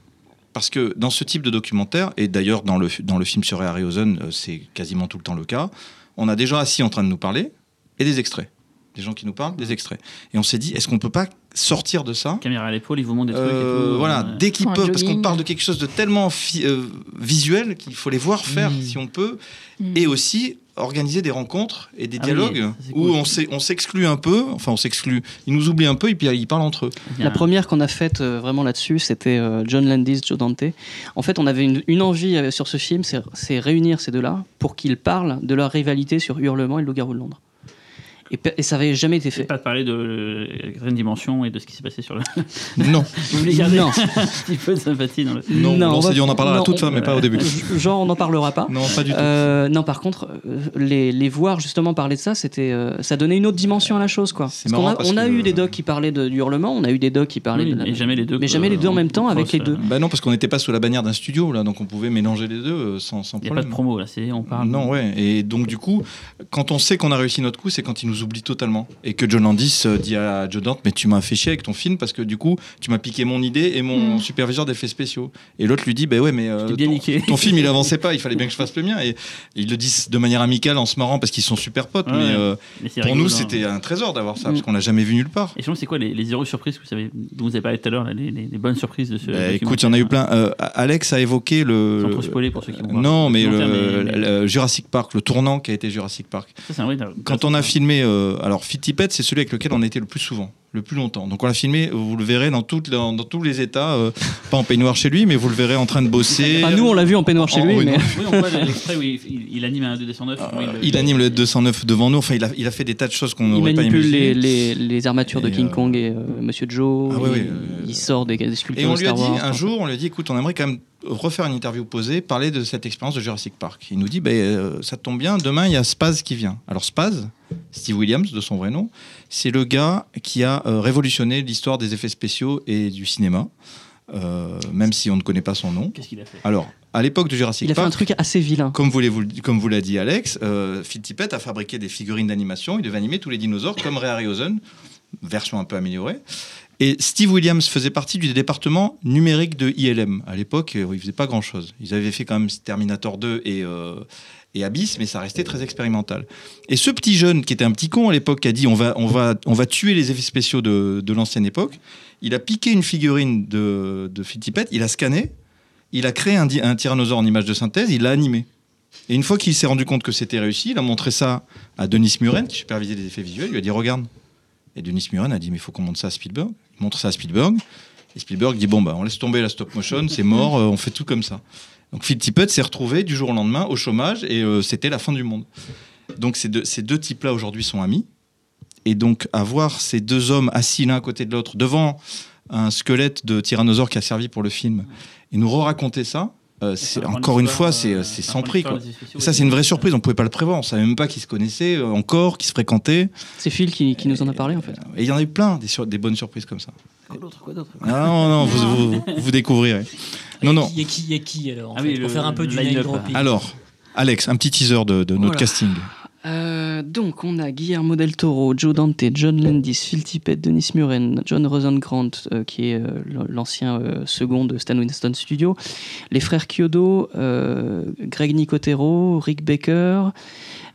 Parce que dans ce type de documentaire, et d'ailleurs dans le, dans le film sur Harryhausen, euh, c'est quasiment tout le temps le cas, on a des gens assis en train de nous parler et des extraits. Des gens qui nous parlent, des extraits. Et on s'est dit, est-ce qu'on peut pas sortir de ça Caméra à l'épaule, ils vous montrent des trucs euh, et tout. voilà, ouais. dès qu'ils peuvent, parce qu'on parle de quelque chose de tellement euh, visuel qu'il faut les voir faire Mm. si on peut, Mm. et aussi organiser des rencontres et des Ah dialogues où cool. on s'exclut un peu, enfin on s'exclut, ils nous oublient un peu et puis ils parlent entre eux. La première qu'on a faite euh, vraiment là-dessus, c'était euh, John Landis, Joe Dante. En fait, on avait une, une envie euh, sur ce film, c'est c'est réunir ces deux-là pour qu'ils parlent de leur rivalité sur Hurlement et Le Loup-garou de Londres. Et, ça avait jamais été fait. pas de parler de euh, la quatrième dimension et de ce qui s'est passé sur le. Non, Vous voulez garder Non. un petit peu de sympathie dans le. non, Non, on, on s'est dit on en parlera à non, toute fin, mais pas au début. Genre, on n'en parlera pas. Non, pas du tout. Euh, non, par contre, euh, les, les voir justement parler de ça, c'était, euh, ça donnait une autre dimension à la chose, quoi. Parce qu'on marrant a, parce on a que- eu des docs qui parlaient de, du hurlement, on a eu des docs qui parlaient Oui, de la- mais jamais les deux, mais jamais les deux en même temps avec les deux. euh, Bah non, parce qu'on n'était pas sous la bannière d'un studio là, donc on pouvait mélanger les deux euh, sans, sans Il n'y a pas problème. de promo là, c'est on parle. Non, ouais. Et donc, du coup, quand on sait qu'on a réussi notre coup, c'est quand il nous oublie totalement. Et que John Landis euh, dit à Joe Dante, mais tu m'as fait chier avec ton film parce que du coup, tu m'as piqué mon idée et mon Mm. superviseur d'effets spéciaux. Et l'autre lui dit, bah ouais, mais euh, bien ton, niqué. ton film, il avançait pas, il fallait bien que je fasse le mien. Et ils le disent de manière amicale en se marrant parce qu'ils sont super potes. Ouais, mais ouais. euh, Mais pour rigolo, nous, hein. c'était un trésor d'avoir ça Mm. parce qu'on l'a jamais vu nulle part. Et je c'est quoi les, les zéro surprises que vous savez, dont vous avez parlé tout à l'heure, les, les- les bonnes surprises de ce. Bah, écoute, il y en a eu plein. Euh, Alex a évoqué le. Sans trop spoiler pour ceux qui vont non, mais le, mais- mais- le Jurassic Park, le tournant qui a été Jurassic Park. Ça, c'est un vrai- Quand on a filmé, euh, alors Fittipet, c'est celui avec lequel on été le plus souvent. le plus longtemps. Donc on l'a filmé, vous le verrez dans, toutes- dans, dans tous les états, euh, pas en peignoir chez lui, mais vous le verrez en train de bosser. Enfin, nous, on l'a vu en peignoir chez lui, oui, mais. Oui, on voit l'extrait où il, il- il anime un 209. Euh, oui, il anime le 209 devant nous. Enfin, il a, il a fait des tas de choses qu'on il n'aurait pas manipule imaginé. les, les, les armatures de King euh, Kong et euh, Monsieur Joe. Ah il, euh, il sort des, des sculptures Et on lui a dit Wars. un jour, on lui a dit, écoute, on aimerait quand même refaire une interview posée, parler de cette expérience de Jurassic Park. Il nous dit, ben, euh, ça tombe bien, demain il y a Spaz qui vient. Alors Spaz, Steve Williams de son vrai nom, c'est le gars qui a euh, révolutionné l'histoire des effets spéciaux et du cinéma, euh, même si on ne connaît pas son nom. Qu'est-ce qu'il a fait? Alors, à l'époque de Jurassic Il a fait un Park, truc assez vilain. comme vous, l'avez- comme vous l'a dit Alex, euh, Phil Tippett a fabriqué des figurines d'animation. Il devait animer tous les dinosaures comme Ray Harryhausen, version un peu améliorée. Et Steve Williams faisait partie du département numérique de ILM. À l'époque, euh, il faisait pas grand-chose. Ils avaient fait quand même Terminator 2 et, euh, et Abyss, mais ça restait très expérimental. Et ce petit jeune, qui était un petit con à l'époque, qui a dit on va, on va, on va tuer les effets spéciaux de, de l'ancienne époque, il a piqué une figurine de, de Phil Tippett, il a scanné, il a créé un, un tyrannosaure en image de synthèse, il l'a animé. Et une fois qu'il s'est rendu compte que c'était réussi, il a montré ça à Denis Muren, qui supervisait les effets visuels. Il lui a dit Regarde. Et Denis Muren a dit Mais il faut qu'on montre ça à Spielberg. Montre ça à Spielberg. Et Spielberg dit Bon, bah, on laisse tomber la stop motion, c'est mort, euh, on fait tout comme ça. Donc Phil Tippett s'est retrouvé du jour au lendemain au chômage et euh, c'était la fin du monde. Donc ces deux, ces deux types-là aujourd'hui sont amis. Et donc avoir ces deux hommes assis l'un à côté de l'autre devant un squelette de tyrannosaure qui a servi pour le film et nous re-raconter ça, euh, c'est encore une fois, c'est euh, c'est sans prix. Quoi. Et ça, c'est une vraie surprise. On pouvait pas le prévoir. On savait même pas qu'ils se connaissaient euh, encore, qu'ils se fréquentaient. C'est Phil qui, qui nous en a parlé en fait. Et il y en a eu plein, des, sur- des bonnes surprises comme ça. Quoi d'autre Quoi d'autre? Ah non, non, vous, vous, vous découvrirez. Non, non. Il y a qui, il y a qui alors en Ah fait, oui, Pour le- faire un peu du line-up, name dropping. Alors, Alex, un petit teaser de, de notre Voilà. casting. Euh, donc, on a Guillermo del Toro, Joe Dante, John Landis, Phil Tippett, Denis Muren, John Rosengrant, euh, qui est euh, l'ancien euh, second de Stan Winston Studio, les frères euh, Greg Nicotero, Rick Baker.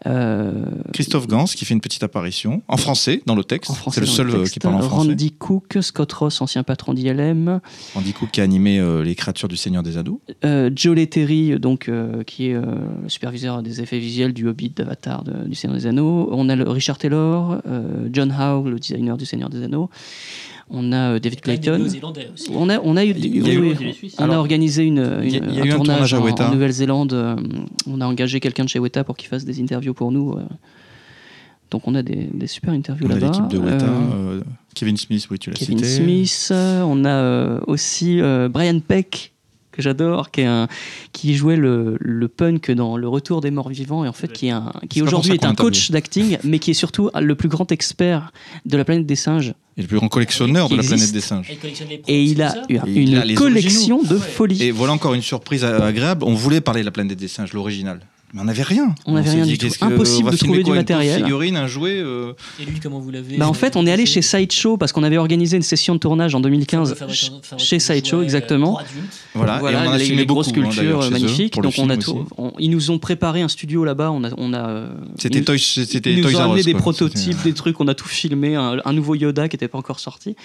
Euh, Christophe Gans, qui fait une petite apparition en français dans le texte. C'est le seul euh, qui parle en français. Randy Cook, Scott Ross, ancien patron d'ILM, Randy Cook qui a animé euh, les créatures du Seigneur des Anneaux. euh, Joe Letteri, donc, qui est le superviseur des effets visuels du Hobbit, d'Avatar, du Seigneur des Anneaux. On a le Richard Taylor, John Howe, le designer du Seigneur des Anneaux. On a euh, David Clayton. On a, on a eu, on a organisé une, une- il y a- il y a un, eu un tournage en, Weta. en Nouvelle-Zélande. euh, On a engagé quelqu'un de chez Weta pour qu'il fasse des interviews pour nous. euh. Donc on a des, des super interviews On a là-bas. l'équipe de Weta. Euh, Kevin Smith, oui, tu l'as Kevin cité. Smith. euh, On a euh, aussi euh, Brian Peck que j'adore, qui, est un- qui jouait le, le punk dans Le Retour des Morts Vivants et en fait qui, est un, qui aujourd'hui est un coach d'acting, mais qui est surtout le plus grand expert de la planète des singes. Et le plus grand collectionneur de la planète des singes. Et il a une collection de Ah ouais. folie. Et voilà encore une surprise agréable. On voulait parler de la planète des singes, l'original. Mais on n'avait rien. On n'avait rien dit, du tout. Impossible de trouver quoi, du une matériel. figurine, un jouet. euh, Et lui, comment vous l'avez Bah en fait, on est allé chez Sideshow parce qu'on avait organisé une session de tournage en 2015 chez Sideshow, exactement. Voilà, Voilà, et on a les, filmé les grosses beaucoup, hein, eux, magnifiques. Donc on a film tout- aussi. on- ils nous ont préparé un studio là-bas. On a, on a. euh, C'était ils- Toys, c'était ils nous Toys ont amené des prototypes, des trucs. On a tout filmé. Un, un nouveau Yoda qui n'était pas encore sorti.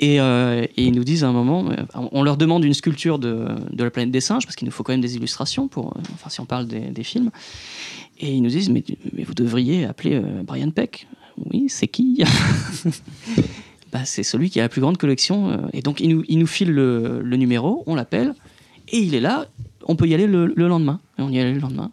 Et, euh, et ils nous disent à un moment, euh, on leur demande une sculpture de, de la planète des singes parce qu'il nous faut quand même des illustrations pour, euh, enfin si on parle des films. Et ils nous disent, mais, vous devriez appeler euh, Brian Peck. Oui, c'est qui bah, C'est celui qui a la plus grande collection. euh, et donc il nous, il file le, le numéro, on l'appelle, et il est là. On peut y aller le, le lendemain. Et on y allait le lendemain.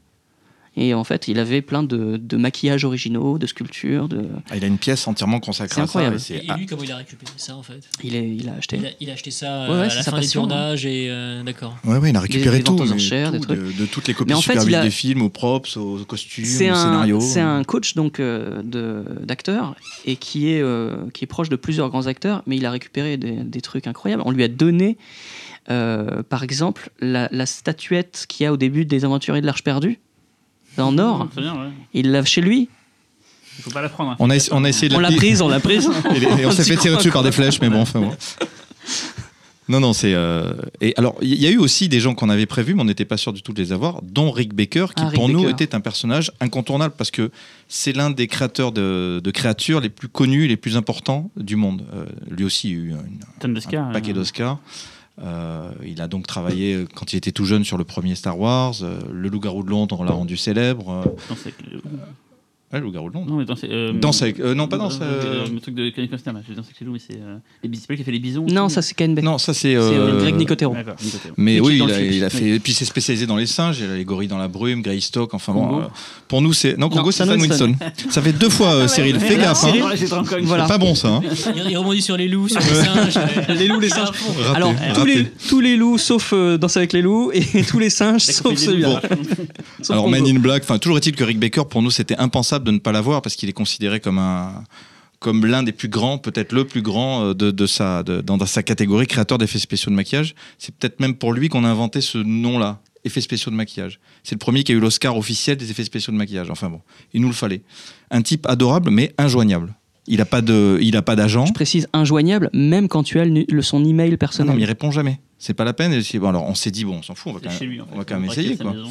Et en fait, il avait plein de, de maquillages originaux, de sculptures. De... Ah, il a une pièce entièrement consacrée à ça. et Et lui, comment il a récupéré ça en fait? Il, est, il a acheté. il a, il a acheté ça Ouais, ouais, euh, à c'est la fin des passion, hein. tournages et euh, d'accord. Ouais, ouais, il a récupéré des tout, aux des tout, trucs. de, de toutes les copies en fait, super il a- des films, aux props, aux costumes, C'est au un, scénario. c'est un coach donc euh, de d'acteur et qui est euh, qui est proche de plusieurs grands acteurs, mais il a récupéré des, des trucs incroyables. On lui a donné, euh, par exemple, la, la statuette qu'il y a au début des Aventuriers de l'Arche perdue en or. Bien, ouais. Il l'a chez lui. Il faut pas la prendre. hein. On a, on a essayé de On la prise, on l'a prise. Et, et on s'est fait tirer dessus par des flèches, mais bon, enfin bon. Non, non, c'est. euh, Et alors, il y a eu aussi des gens qu'on avait prévus, mais on n'était pas sûr du tout de les avoir, dont Rick Baker, qui Ah, Rick pour nous était un personnage incontournable parce que c'est l'un des créateurs de, de créatures les plus connus, les plus importants du monde. Euh, lui aussi, il a eu une- un paquet euh. d'Oscars. Euh, il a donc travaillé euh, quand il était tout jeune sur le premier Star Wars. euh, le Loup-garou de Londres, on l'a rendu célèbre. Le loup-garou de Londres. Non, mais danse, euh, Danse avec- euh, non, pas danse, euh, euh, Le truc de Kenny Costner, là. Je danse avec les loups, mais c'est. euh, c'est pas lui qui a fait les bisons. Non, ça c'est Cain Beck. Non, ça c'est. C'est euh, Greg Nicotero. D'accord, Nicotero. Mais oui, dans il a, il a fait. Et puis c'est spécialisé dans les singes. Il a les gorilles dans la brume, Greystock. Enfin bon, euh, pour nous c'est. Non, Congo c'est Stan Winston. Ça fait deux fois, euh, Cyril. Fais gaffe. hein. C'est pas bon ça. hein. Il, il rebondit sur les loups, sur les singes. Les loups, les singes. Alors, tous les, loups sauf Danse avec les loups et tous les singes sauf celui-là. Alors. Man in Black, enfin toujours est-il que Rick Baker pour nous c'était impensable de ne pas l'avoir parce qu'il est considéré comme un comme l'un des plus grands, peut-être le plus grand euh, de, de sa de- dans sa catégorie créateur d'effets spéciaux de maquillage. C'est peut-être même pour lui qu'on a inventé ce nom-là, effets spéciaux de maquillage. C'est le premier qui a eu l'Oscar officiel des effets spéciaux de maquillage. Enfin bon, il nous le fallait. Un type adorable mais injoignable. Il a pas de il a pas d'agent. Je précise injoignable, même quand tu as le, le- son email Ah non, personnel. mais il répond jamais. C'est pas la peine. Bon, alors on s'est dit bon, on s'en fout, on va quand même, lui, en fait. on va quand même essayer sa quoi. maison.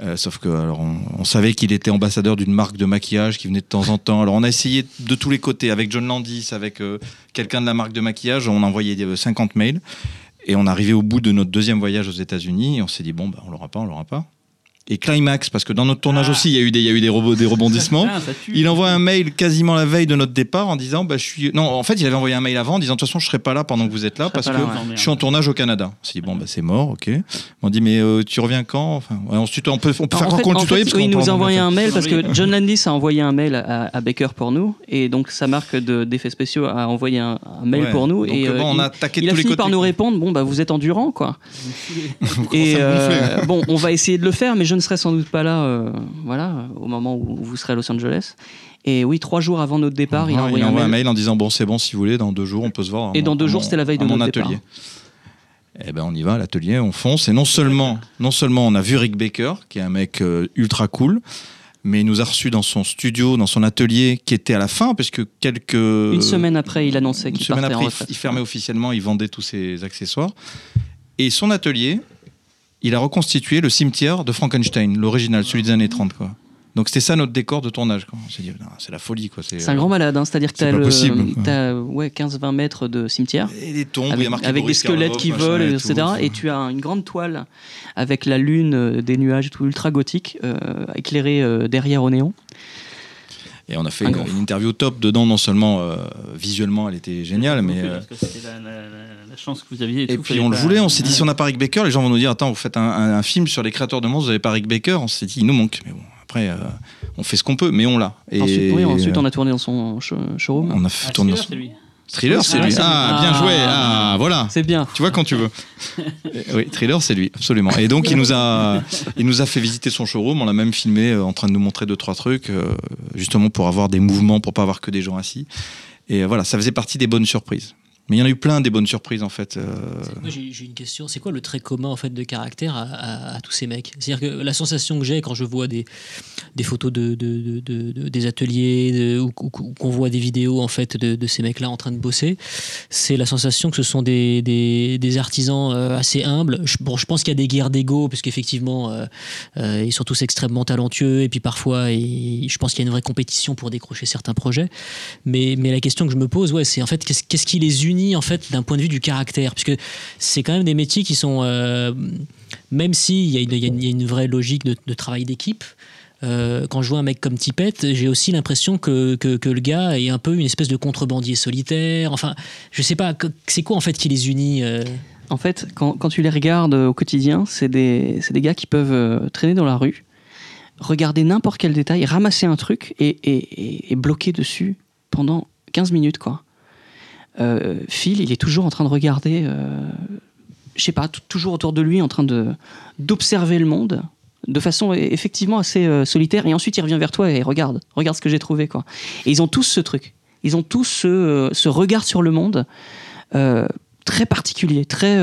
Euh, sauf que alors on, savait qu'il était ambassadeur d'une marque de maquillage qui venait de temps en temps. Alors on a essayé de tous les côtés avec John Landis, avec euh, quelqu'un de la marque de maquillage. On a envoyé euh, 50 mails et on arrivé au bout de notre deuxième voyage aux États-Unis et on s'est dit bon bah on l'aura pas, on l'aura pas. Et climax parce que dans notre tournage Ah. aussi il y a eu des il y a eu des, robots, des rebondissements. Ah, ça. Il envoie un mail quasiment la veille de notre départ en disant bah je suis non en fait il avait envoyé un mail avant en disant de toute façon je serai pas là pendant que vous êtes là parce que là, ouais. Je suis en tournage au Canada. On s'est dit bon bah c'est mort ok. On dit mais euh, tu reviens quand? Enfin ouais, on, se tutoie- on peut on peut faire En croire fait, qu'on oui, il nous a envoyé en un mail parce que John Landis a envoyé un mail à, à Baker pour nous et donc sa marque de- d'effets spéciaux a envoyé un, un mail Ouais. pour nous Donc, et euh, euh, bon, on il- a attaqué de il a tous les fini côtés. par nous répondre bon bah vous êtes endurant quoi et euh, bon on va essayer de le faire mais je ne serai sans doute pas là euh, voilà au moment où vous serez à Los Angeles et oui trois jours avant notre départ il a envoyé un mail, en disant bon c'est bon si vous voulez dans deux jours on peut se voir. Et mon- dans deux jours, c'était la veille de mon notre atelier. départ. Eh ben on y va à l'atelier, on fonce et non seulement non seulement on a vu Rick Baker qui est un mec euh, ultra cool. Mais il nous a reçus dans son studio, dans son atelier, qui était à la fin, parce que quelques une semaine après il annonçait qu'il semaine partait après, en il- retraite il fermait officiellement, il vendait tous ses accessoires. Et son atelier, il a reconstitué le cimetière de Frankenstein, l'original, celui des années 30. Quoi. Donc c'était ça notre décor de tournage. quoi. On s'est dit, c'est la folie. quoi. c'est un grand malade hein, c'est à dire que le- t'as, ouais 15-20 mètres de cimetière Et des tombes, où il y avec, a marqué avec des squelettes Karloff, qui volent, et etc. tout. Et tu as une grande toile avec la lune, euh, des nuages, tout ultra gothique, euh, éclairée euh, derrière au néon. Et on a fait Un une, interview top dedans, non seulement euh, visuellement elle était géniale, mais. euh, Parce que c'était la, la- la- la chance que vous aviez. Et tout, puis on le voulait, on s'est dit si on n'a pas Rick Baker, les gens vont nous dire attends, vous faites un, un- un film sur les créateurs de monstres, vous n'avez pas Rick Baker. On s'est dit il nous manque. Mais bon, après, euh, on fait ce qu'on peut, mais on l'a. Et ensuite, oui, ensuite, on a tourné dans son show- showroom. on a fait Ah, tourner dans son- lui. Thriller, c'est Ah, lui. Ah, bien Ah. joué. Ah, voilà. C'est bien. Tu vois quand tu veux. oui, Thriller, c'est lui, absolument. Et donc il nous a, il nous a fait visiter son showroom. On l'a même filmé euh, en train de nous montrer deux trois trucs, euh, justement pour avoir des mouvements, pour pas avoir que des gens assis. Et euh, voilà, ça faisait partie des bonnes surprises. Mais il y en a eu plein des bonnes surprises en fait. euh, Moi, j'ai une question. C'est quoi le trait commun en fait de caractère à, tous ces mecs? C'est-à-dire que la sensation que j'ai quand je vois des, photos de, de- de- de- des ateliers ou, qu'on voit des vidéos en fait de, ces mecs-là en train de bosser, c'est la sensation que ce sont des, artisans euh, assez humbles. Je, bon, je pense qu'il y a des guerres d'ego parce qu'effectivement euh, ils sont tous extrêmement talentueux et puis parfois et je pense qu'il y a une vraie compétition pour décrocher certains projets. Mais, mais la question que je me pose, ouais, c'est en fait qu'est-ce qui les unit en fait d'un point de vue du caractère, puisque c'est quand même des métiers qui sont, euh, même s'il y, y a une- vraie logique de, travail d'équipe. euh, quand je vois un mec comme Tipette, j'ai aussi l'impression que, que, le gars est un peu une espèce de contrebandier solitaire. Enfin, je sais pas, c'est quoi en fait qui les unit euh En fait, quand, quand tu les regardes au quotidien, c'est des, des gars qui peuvent traîner dans la rue, regarder n'importe quel détail, ramasser un truc et- et bloquer dessus pendant 15 minutes. quoi. Euh, Phil, il est toujours en train de regarder, euh, je sais pas, toujours autour de lui, en train de, d'observer le monde de façon e- effectivement assez euh, solitaire. Et ensuite, il revient vers toi et regarde, regarde ce que j'ai trouvé. quoi. Et ils ont tous ce truc. Ils ont tous ce, euh, ce regard sur le monde très particulier, très,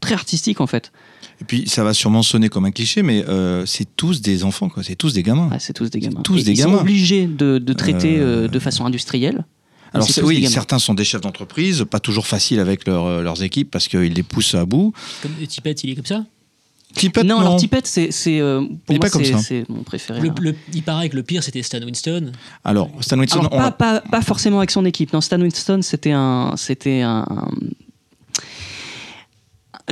très artistique en fait. Et puis ça va sûrement sonner comme un cliché, mais euh, c'est tous des enfants, quoi. C'est tous des gamins. Ouais, c'est tous des gamins. tous Et des ils gamins. sont obligés de, de traiter Euh, euh, de façon industrielle. Alors c'est oui, certains sont des chefs d'entreprise, pas toujours faciles avec leur, euh, leurs équipes parce qu'ils les poussent à bout. Comme Tipette, il est comme ça? Tippett, non, alors Tippett, c'est, c'est, euh, Il pour moi, pas comme c'est, ça. c'est mon préféré. Le- le- Il paraît que le pire c'était Stan Winston. Alors Stan Winston, Alors, on pas, pas, pas forcément avec son équipe. Non, Stan Winston, c'était un, c'était un,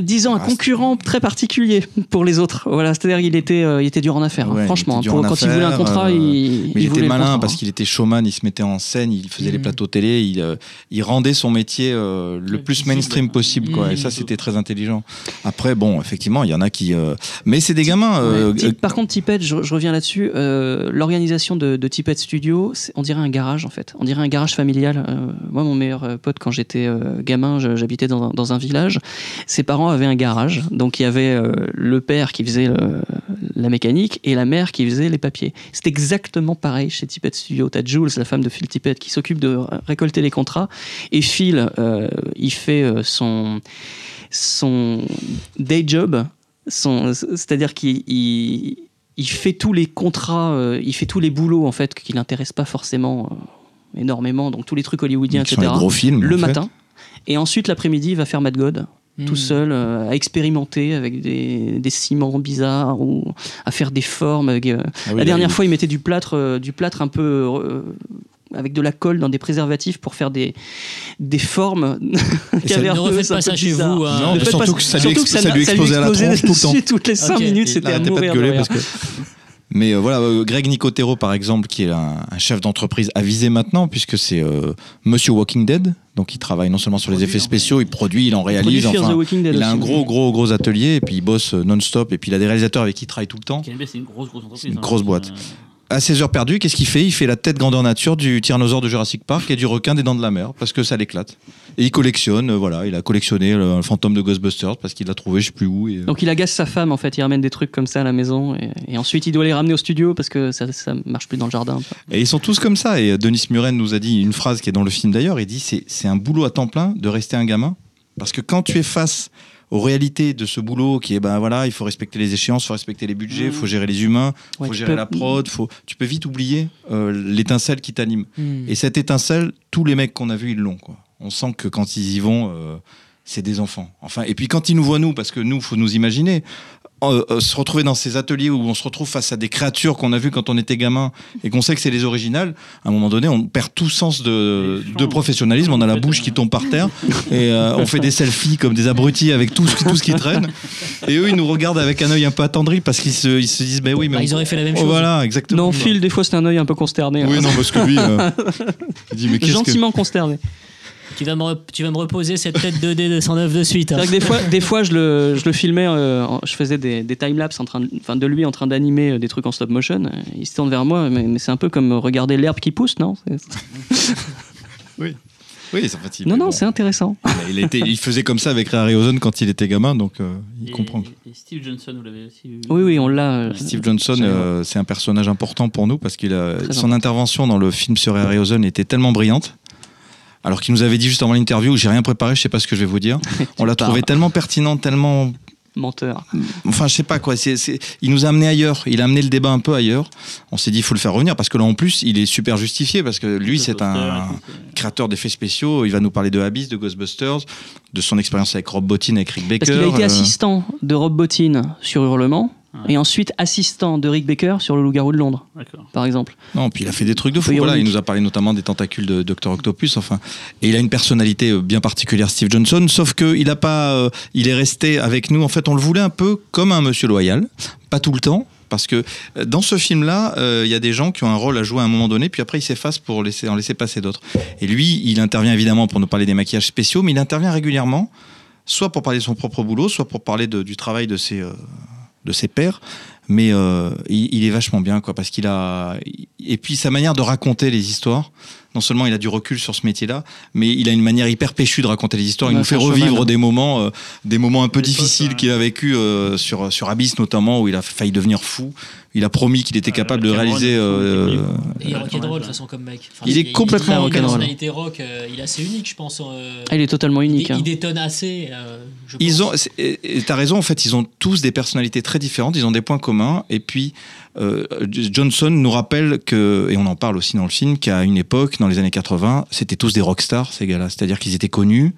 disons un Ah, concurrent très particulier pour les autres. Voilà, c'est-à-dire qu'il était, euh, il était dur en affaires. hein. Ouais, Franchement, était dur pour- en quand il voulait un affaires, contrat, euh, il, Mais il était malin contrat. parce qu'il était showman, il se mettait en scène, il faisait les Mhm. plateaux télé, il, euh, il rendait son métier euh, le plus visible. mainstream possible. Quoi. Et ça, c'était très intelligent. Après, bon, effectivement, il y en a qui. euh, Mais c'est des gamins. euh, Ouais. Par contre, Tippett, je, je reviens là-dessus. euh, L'organisation de, de Tippett Studio, on dirait un garage en fait. On dirait un garage familial. Euh, moi, mon meilleur pote, quand j'étais euh, gamin, j'habitais dans, un- dans un village. Ses parents avaient un garage. Donc, il y avait euh, le père qui faisait le- la mécanique et la mère qui faisait les papiers. C'est exactement pareil chez Tippett Studio. T'as Jules, la femme de Phil Tippett, qui s'occupe de récolter les contrats. Et Phil, euh, il fait euh, son, son day job c'est-à-dire qu'il il, fait tous les contrats, euh, il fait tous les boulots en fait qui l'intéressent pas forcément euh, énormément, donc tous les trucs hollywoodiens, etc. gros films. le fait. matin. Et ensuite l'après-midi, il va faire Mad God tout Hmm. seul, euh, à expérimenter avec des, des ciments bizarres ou à faire des formes. avec, euh, Ah oui, la dernière fois, il mettait du plâtre, euh, du plâtre un peu euh, avec de la colle dans des préservatifs pour faire des, des formes. Ne refaites un pas peu ça chez vous. hein. Non, mais surtout pas- que ça lui surtout ex- ça lui explosait à la tronche tout le temps. Toutes les 5 Ok. minutes, Il c'était à pas mourir de de gueuler rire. parce que. Mais euh, voilà, euh, Greg Nicotero, par exemple, qui est un, un chef d'entreprise avisé maintenant, puisque c'est euh, Monsieur Walking Dead. Donc il travaille non seulement sur les effets en spéciaux, il produit, il en Produit réalise. Fear the Enfin, Dead il a un aussi. gros, gros, gros atelier et puis il bosse non-stop. Et puis il a des réalisateurs avec qui il travaille tout le temps. KNB, c'est une grosse, grosse entreprise. une hein. grosse boîte. À ses heures perdues, qu'est-ce qu'il fait? Il fait la tête grandeur nature du tyrannosaure de Jurassic Park et du requin des dents de la mer parce que ça l'éclate. Et il collectionne, euh, voilà, il a collectionné le, le fantôme de Ghostbusters parce qu'il l'a trouvé, je sais plus où. Et, euh, Donc il agace sa femme en fait, il ramène des trucs comme ça à la maison et, et ensuite il doit les ramener au studio parce que ça, ça marche plus dans le jardin. Et ils sont tous comme ça. Et euh, Denis Muren nous a dit une phrase qui est dans le film d'ailleurs. Il dit c'est un boulot à temps plein de rester un gamin? Parce que quand tu es face aux réalités de ce boulot qui est ben voilà il faut respecter les échéances, il faut respecter les budgets, il Mhm. faut gérer les humains, il Ouais, faut gérer peux- la prod, faut tu peux vite oublier euh, l'étincelle qui t'anime. Hmm. Et cette étincelle, tous les mecs qu'on a vus, ils l'ont. Quoi. On sent que quand ils y vont, euh, c'est des enfants. Enfin, et puis quand ils nous voient, nous, parce que nous, faut nous imaginer, euh, euh, se retrouver dans ces ateliers où on se retrouve face à des créatures qu'on a vues quand on était gamin et qu'on sait que c'est les originales, à un moment donné, on perd tout sens de, de professionnalisme. On a la bouche qui tombe par terre et euh, on fait des selfies comme des abrutis avec tout, ce- tout ce qui traîne. Et eux, ils nous regardent avec un œil un peu attendri parce qu'ils se, ils se disent, ben oui, mais Bah, ils auraient fait la même Oh, chose. voilà, exactement. Non, Phil, des fois c'est un œil un peu consterné. Oui, hein. non, parce que lui, euh, il dit, mais qu'est-ce que. Gentiment consterné. Tu vas, me re- tu vas me reposer cette tête 2D de 109 de suite. hein. C'est vrai que des fois, des fois je, le, je le filmais, euh, je faisais des, des timelapses en train de, enfin, de lui en train d'animer euh, des trucs en stop motion. Il se tourne vers moi, mais, mais c'est un peu comme regarder l'herbe qui pousse, non? C'est- Oui, c'est en fait, il- Non, non, bon. c'est intéressant. Il, était, il faisait comme ça avec Ray Harryhausen quand il était gamin, donc euh, il et- comprend. Et Steve Johnson, vous l'avez aussi vu? Oui, oui, on l'a. Steve Johnson, euh, c'est un personnage important pour nous parce qu'il a, Très son intervention dans le film sur Ray Harryhausen était tellement brillante. Alors qu'il nous avait dit juste avant l'interview, j'ai rien préparé, je sais pas ce que je vais vous dire. On l'a trouvé tellement pertinent, tellement Menteur. Enfin, je sais pas quoi. C'est, c'est- Il nous a amené ailleurs. Il a amené le débat un peu ailleurs. On s'est dit, il faut le faire revenir parce que là, en plus, il est super justifié parce que lui, c'est un créateur d'effets spéciaux. Il va nous parler de Abyss, de Ghostbusters, de son expérience avec Rob Bottin, avec Rick Baker. Parce qu'il a été euh, assistant de Rob Bottin sur Hurlement, Ouais. et ensuite assistant de Rick Baker sur Le Loup-garou de Londres, par exemple. Non, puis il a fait des trucs de fou. Voilà, il nous a parlé notamment des tentacules de Dr Octopus. Enfin, et il a une personnalité euh, bien particulière, Steve Johnson. Sauf que il a pas, euh, il est resté avec nous. En fait, on le voulait un peu comme un Monsieur loyal, pas tout le temps. Parce que euh, dans ce film-là, euh, il y a des gens qui ont un rôle à jouer à un moment donné, puis après ils s'effacent pour laisser, en laisser passer d'autres. Et lui, il intervient évidemment pour nous parler des maquillages spéciaux, mais il intervient régulièrement, soit pour parler de son propre boulot, soit pour parler de- du travail de ses, euh, de ses pairs. Mais euh, il, il est vachement bien, quoi, parce qu'il a. Et puis sa manière de raconter les histoires, non seulement il a du recul sur ce métier-là, mais il a une manière hyper péchue de raconter les histoires. Il nous fait revivre des moments, euh, des moments un peu difficiles ouais. qu'il a vécu euh, sur sur Abyss notamment, où il a failli devenir fou. Il a promis qu'il était Ouais, capable de réaliser. il euh, il il est rock'n'roll de toute façon comme mec. Enfin, Il est complètement il a une rock'n'roll. personnalité rock, il est assez unique, je pense. euh, Ah, il est totalement il, unique. dé- hein. il détonne assez. euh, je Ils pense. ont, t'as raison, en fait, ils ont tous des personnalités très différentes, ils ont des points communs. Et puis, euh, Johnson nous rappelle que, et on en parle aussi dans le film, qu'à une époque, dans les années 80, c'était tous des rockstars, ces gars-là. C'est-à-dire qu'ils étaient connus,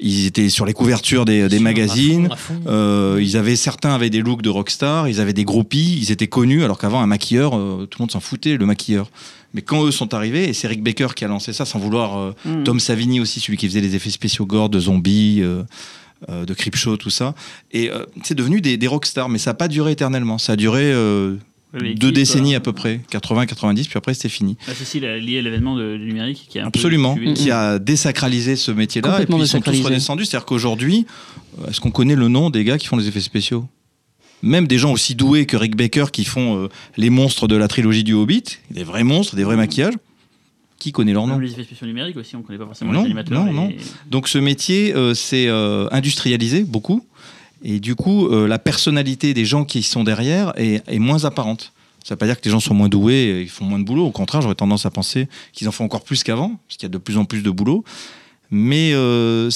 ils étaient sur les couvertures des, magazines. à fond, à fond. Euh, ils avaient certains avaient des looks de rockstar, ils avaient des groupies, ils étaient connus, alors qu'avant un maquilleur, euh, tout le monde s'en foutait, le maquilleur. Mais quand eux sont arrivés, et c'est Rick Baker qui a lancé ça, sans vouloir euh, Mm. Tom Savini aussi, celui qui faisait les effets spéciaux gore de zombies. euh, euh, de Creepshow, tout ça. Et euh, c'est devenu des, des rockstars, mais ça n'a pas duré éternellement. Ça a duré euh, deux décennies à peu près, 80-90, puis après c'était fini. Ah, la- lié à l'événement de- du numérique qui a un Absolument, tué- qui a désacralisé ce métier-là. Et puis ils sont tous redescendus. C'est-à-dire qu'aujourd'hui, euh, est-ce qu'on connaît le nom des gars qui font les effets spéciaux? Même des gens aussi doués que Rick Baker qui font euh, les monstres de la trilogie du Hobbit, des vrais monstres, des vrais maquillages, qui connaît leur nom? Même les effets spéciaux numériques aussi, on connaît pas forcément Non, les animateurs. non, non. Donc ce métier euh, s'est euh, industrialisé beaucoup, et du coup, euh, la personnalité des gens qui sont derrière est, moins apparente. Ça ne veut pas dire que les gens sont moins doués, et ils font moins de boulot. Au contraire, j'aurais tendance à penser qu'ils en font encore plus qu'avant, parce qu'il y a de plus en plus de boulot. Mais euh,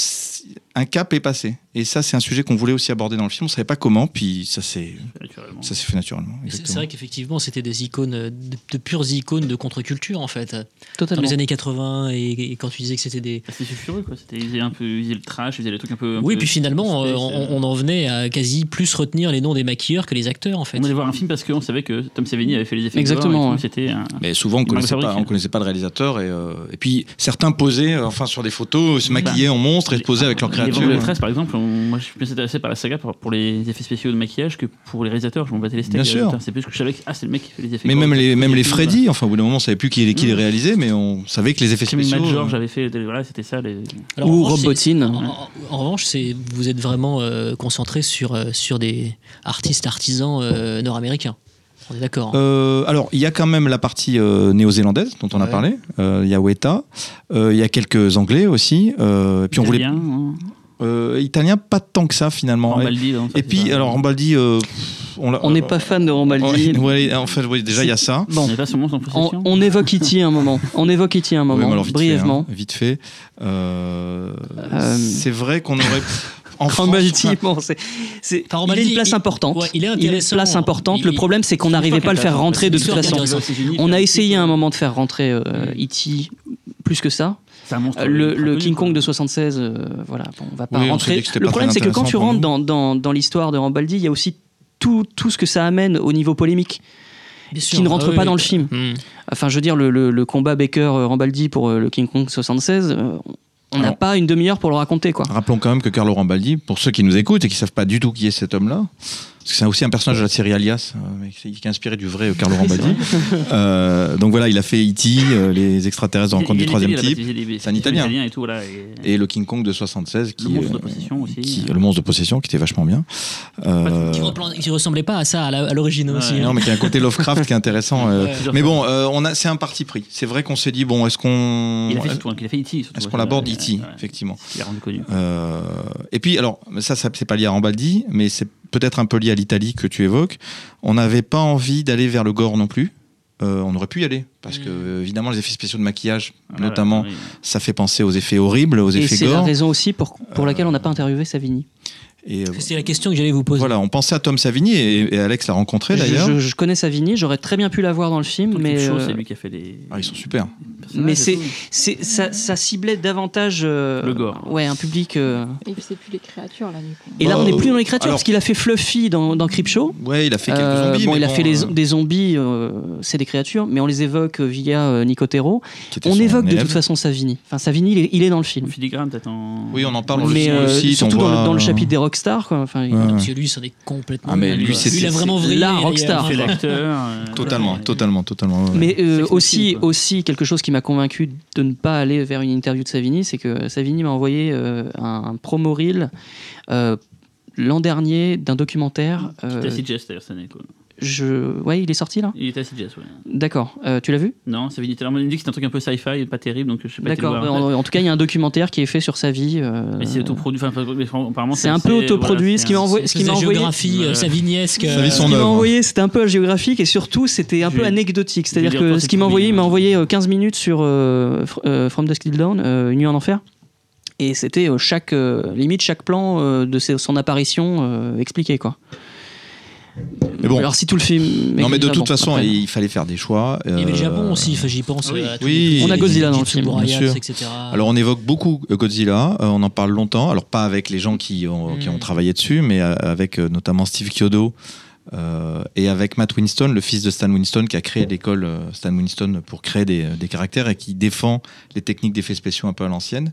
un cap est passé. Et ça, c'est un sujet qu'on voulait aussi aborder dans le film. On ne savait pas comment, puis ça s'est naturellement. ça s'est fait naturellement. C'est vrai qu'effectivement, c'était des icônes, euh, de, de pures icônes de contre-culture, en fait. Dans Totalement. les années 80, et, et quand tu disais que c'était des. C'était sulfureux, quoi. C'était, ils faisaient un peu, ils le trash, ils faisaient les trucs un peu. un Oui, peu puis finalement, euh, on, on en venait à quasi plus retenir les noms des maquilleurs que les acteurs, en fait. On allait voir un film parce qu'on savait que Tom Savini avait fait les effets. Exactement, gore et tout, ouais. C'était un. Mais souvent, on Marque connaissait fabrique. pas, on connaissait pas le réalisateur. Et, euh, et puis, certains posaient, enfin, sur des photos, se Bah, maquillaient en monstre et se posaient avec leur Les de 13, par exemple, on- moi je suis plus intéressé par la saga pour, pour les effets spéciaux de maquillage que pour les réalisateurs. Je m'en battais les steaks. Bien sûr. Putain, C'est plus que je savais que ah, c'est le mec qui fait les effets. Mais même les, même les Freddy, enfin, au bout d'un moment, on savait plus qui, les- qui les Mm. réalisait, mais on savait que les effets spéciaux. Matt George avait fait. Voilà, c'était ça. Les... Alors, en Ou revanche, Rob c'est- Bottin. En, en- revanche, c'est vous êtes vraiment euh, concentré sur, euh, sur des artistes artisans euh, nord-américains. On est d'accord. hein. euh, alors, il y a quand même la partie euh, néo-zélandaise dont on a parlé. Euh, Il y a Weta. Euh, Il y a quelques Anglais aussi. Euh, et puis on voulait. Hein. Euh, italien, pas tant que ça finalement. Rambaldi, non, ça, et puis, pas- alors, Rambaldi. euh, on l'a- On n'est pas fan de Rambaldi. Ouais, ouais, en fait, oui, déjà, il y a ça. On Bon, n'est pas sur Monstre en on, possession. on évoque E.T. un moment. On évoque E.T. un moment, alors, vite brièvement. Fait, hein, vite fait. Euh, Euh, c'est vrai qu'on aurait. En France, Rambaldi, bon, c'est, c'est- Enfin, il a Rambaldi, une place il- importante. ouais, il est il a une place importante. Il- le problème, c'est qu'on n'arrivait pas à le faire rentrer de toute façon. On a essayé à un moment de faire rentrer euh, E.T. plus que ça. C'est un monstre. Euh, le, King. Kong de 76, euh, voilà, bon, on va pas Oui, rentrer. Le pas problème, c'est que quand tu pour rentres dans, dans, dans l'histoire de Rambaldi, il y a aussi tout, tout ce que ça amène au niveau polémique, sûr. qui ne rentre Ah oui, pas oui. dans le film. Hmm. Enfin, je veux dire, le, le- le combat Baker-Rambaldi pour euh, le King Kong 76, euh, on n'a pas une demi-heure pour le raconter, quoi. Rappelons quand même que Carlo Rambaldi, pour ceux qui nous écoutent et qui savent pas du tout qui est cet homme-là, c'est aussi un personnage de la série Alias, euh, qui est inspiré du vrai euh, Carlo Rambaldi. Euh, donc voilà, il a fait E.T., euh, les extraterrestres Il- rencontre du troisième type, C'est un Italien. et tout, voilà. Et, et le King Kong de 76, qui, le monstre de possession aussi. qui- le monstre de possession, qui était vachement bien. Euh, Qui, ressemblait pas à ça à l'origine Ouais. aussi. hein. non, mais qui a un côté Lovecraft qui est intéressant. euh, Ouais. Mais bon, euh, on a, c'est un parti pris. C'est vrai qu'on s'est dit bon, est-ce qu'on, Il a fait surtout, il a fait E.T. est-ce ouais, qu'on l'aborde ouais, E.T. effectivement. Il a rendu connu. Et puis, alors, ça, ça c'est pas lié à Rambaldi, mais c'est peut-être un peu lié à l'Italie que tu évoques. On n'avait pas envie d'aller vers le gore non plus. Euh, on aurait pu y aller, parce que, Mm. évidemment, les effets spéciaux de maquillage, Voilà, notamment, oui. ça fait penser aux effets horribles, aux Et effets c'est la gore. raison aussi pour, pour laquelle on n'a pas interviewé Savini. Et euh, C'est la question que j'allais vous poser. voilà, on pensait à Tom Savini, et, et Alex l'a rencontré Je, d'ailleurs. je- je connais Savini, j'aurais très bien pu l'avoir dans le film, Tout mais, euh, c'est lui qui a fait les. Ah, ils sont super. mais c'est, ça, ça ciblait davantage euh, Le gore. Ouais, un public. euh, Et puis c'est plus les créatures là du coup. Et là, Bah, on n'est plus dans les créatures alors- parce qu'il a fait Fluffy dans, dans Creepshow. Ouais, il a fait quelques Euh, zombies. bon, mais il a fait les, des zombies, euh, c'est des créatures, mais on les évoque via euh, Nicotero. On évoque de toute façon Savini. Enfin, Savini, il est, il est dans le film. Filigrane, peut-être en. Oui, on en parle, mais aussi, surtout dans, le, chapitre des rockstars. Quoi. Enfin, il- Ouais, ouais. Parce que lui, c'en est complètement. Ah, mais lui, Lui, c'est- il a vraiment vrillé. la il a- rockstar. L'acteur. euh, Totalement, totalement, totalement. ouais. Mais euh, aussi, aussi, quelque chose qui m'a convaincu de ne pas aller vers une interview de Savini, c'est que Savini m'a envoyé euh, un, un promo reel euh, l'an dernier d'un documentaire. Euh, cette année. Quoi. Je... Ouais, il est sorti là? Il était à CGS, ouais. D'accord. Euh, tu l'as vu? Non, ça veut dire m'a dit que c'était un truc un peu sci-fi, pas terrible, donc je sais pas. D'accord. voir, en fait. En, en tout cas, il y a un documentaire qui est fait sur sa vie. euh, Mais c'est autoproduit. Enfin, apparemment, C'est un peu autoproduit, voilà, ce qui m'a c'est un- envoyé- ce qui C'est m'a envoyé- géographie euh, euh, son Ce qu'il m'a envoyé, c'était un peu géographique et surtout, c'était un peu anecdotique. C'est-à-dire que ce qu'il m'a envoyé, c'est il m'a tout envoyé euh, 15 minutes sur euh, Fr- euh, From Dusk Till Dawn, Une nuit en enfer. Et c'était chaque, euh, limite chaque plan euh, de ses- son apparition euh, expliqué, quoi. Mais bon. Alors si tout le film. Non, mais de bon, toute façon, après. il fallait faire des choix. Il y avait le euh, Japon aussi, enfin, j'y pense. oui. euh, tous Oui. les- On a Godzilla dans le film, bien Boraiats, sûr. etc. Alors on évoque beaucoup euh, Godzilla, euh, on en parle longtemps, alors pas avec les gens qui ont, qui ont Mm. travaillé dessus, mais euh, avec euh, notamment Steve Chiodo euh, et avec Matt Winston, le fils de Stan Winston, qui a créé l'école euh, Stan Winston pour créer des, des caractères et qui défend les techniques d'effets spéciaux un peu à l'ancienne.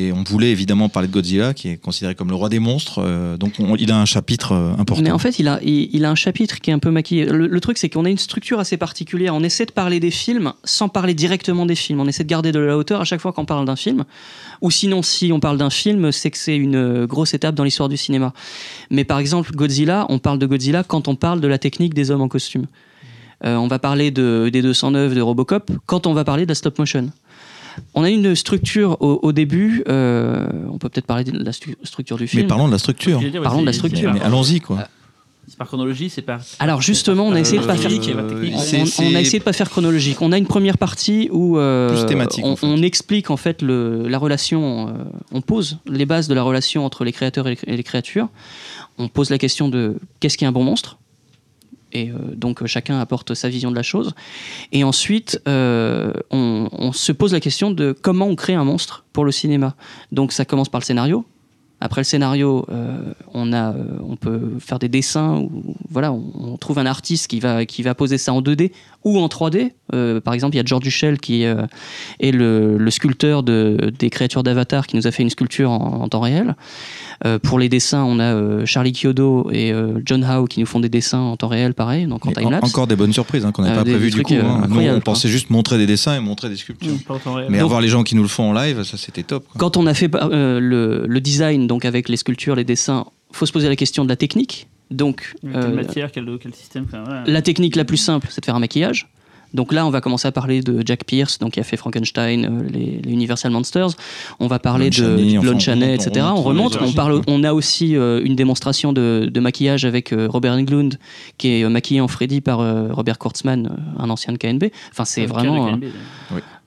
Et on voulait évidemment parler de Godzilla, qui est considéré comme le roi des monstres. euh, donc on- il a un chapitre euh, important. Mais en fait, il a, a un chapitre qui est un peu maquillé. Le, truc, c'est qu'on a une structure assez particulière. On essaie de parler des films sans parler directement des films. On essaie de garder de la hauteur à chaque fois qu'on parle d'un film. Ou sinon, si on parle d'un film, c'est que c'est une euh, grosse étape dans l'histoire du cinéma. Mais par exemple, Godzilla, on parle de Godzilla quand on parle de la technique des hommes en costume. On va parler de, des 209 de Robocop quand on va parler de la stop motion. On a une structure au, au début. euh, on peut peut-être parler de la stu- structure du Mais film. parlons de la structure. Dire, Parlons de la structure. Mais allons-y, quoi. C'est par chronologie, c'est par. Alors justement, on a essayé de pas faire. Euh. On, on a essayé de pas faire chronologique. On a une première partie où euh, Plus thématique, on, en fait. on explique en fait le, la relation, euh, on pose les bases de la relation entre les créateurs et les, et les créatures. On pose la question de qu'est-ce qui est un bon monstre? Et euh, donc euh, chacun apporte sa vision de la chose. Et ensuite, euh, on, se pose la question de comment on crée un monstre pour le cinéma. Donc ça commence par le scénario. Après le scénario, on, a, on peut faire des dessins, ou, voilà, on, on trouve un artiste qui va, qui va poser ça en 2D ou en 3D. Euh, par exemple, il y a George Duchel qui euh, est le, le sculpteur de, des créatures d'Avatar qui nous a fait une sculpture en, en temps réel. Euh, pour les dessins, on a euh, Charlie Kyodo et euh, John Howe qui nous font des dessins en temps réel, pareil, donc en time-lapse. encore des bonnes surprises hein, qu'on n'avait Euh, pas prévues du coup. euh, hein. Nous, on pensait juste montrer des dessins et montrer des sculptures. Réel. Mais Donc- avoir les gens qui nous le font en live, ça c'était top. quoi. Quand on a fait euh, le, le design, donc avec les sculptures, les dessins, faut se poser la question de la technique. Donc, Quelle euh, matière, quel, quel système enfin, ouais. la technique la plus simple, c'est de faire un maquillage. Donc là, on va commencer à parler de Jack Pierce, donc qui a fait Frankenstein, euh, les, les Universal Monsters. On va parler Lon de Chaney, enfin, Lon Chaney, etc. On remonte, on parle, on a aussi euh, une démonstration de, de maquillage avec euh, Robert Englund, qui est euh, maquillé en Freddy par euh, Robert Kurtzman, un ancien de KNB. Enfin, c'est Avec vraiment. euh, KNB.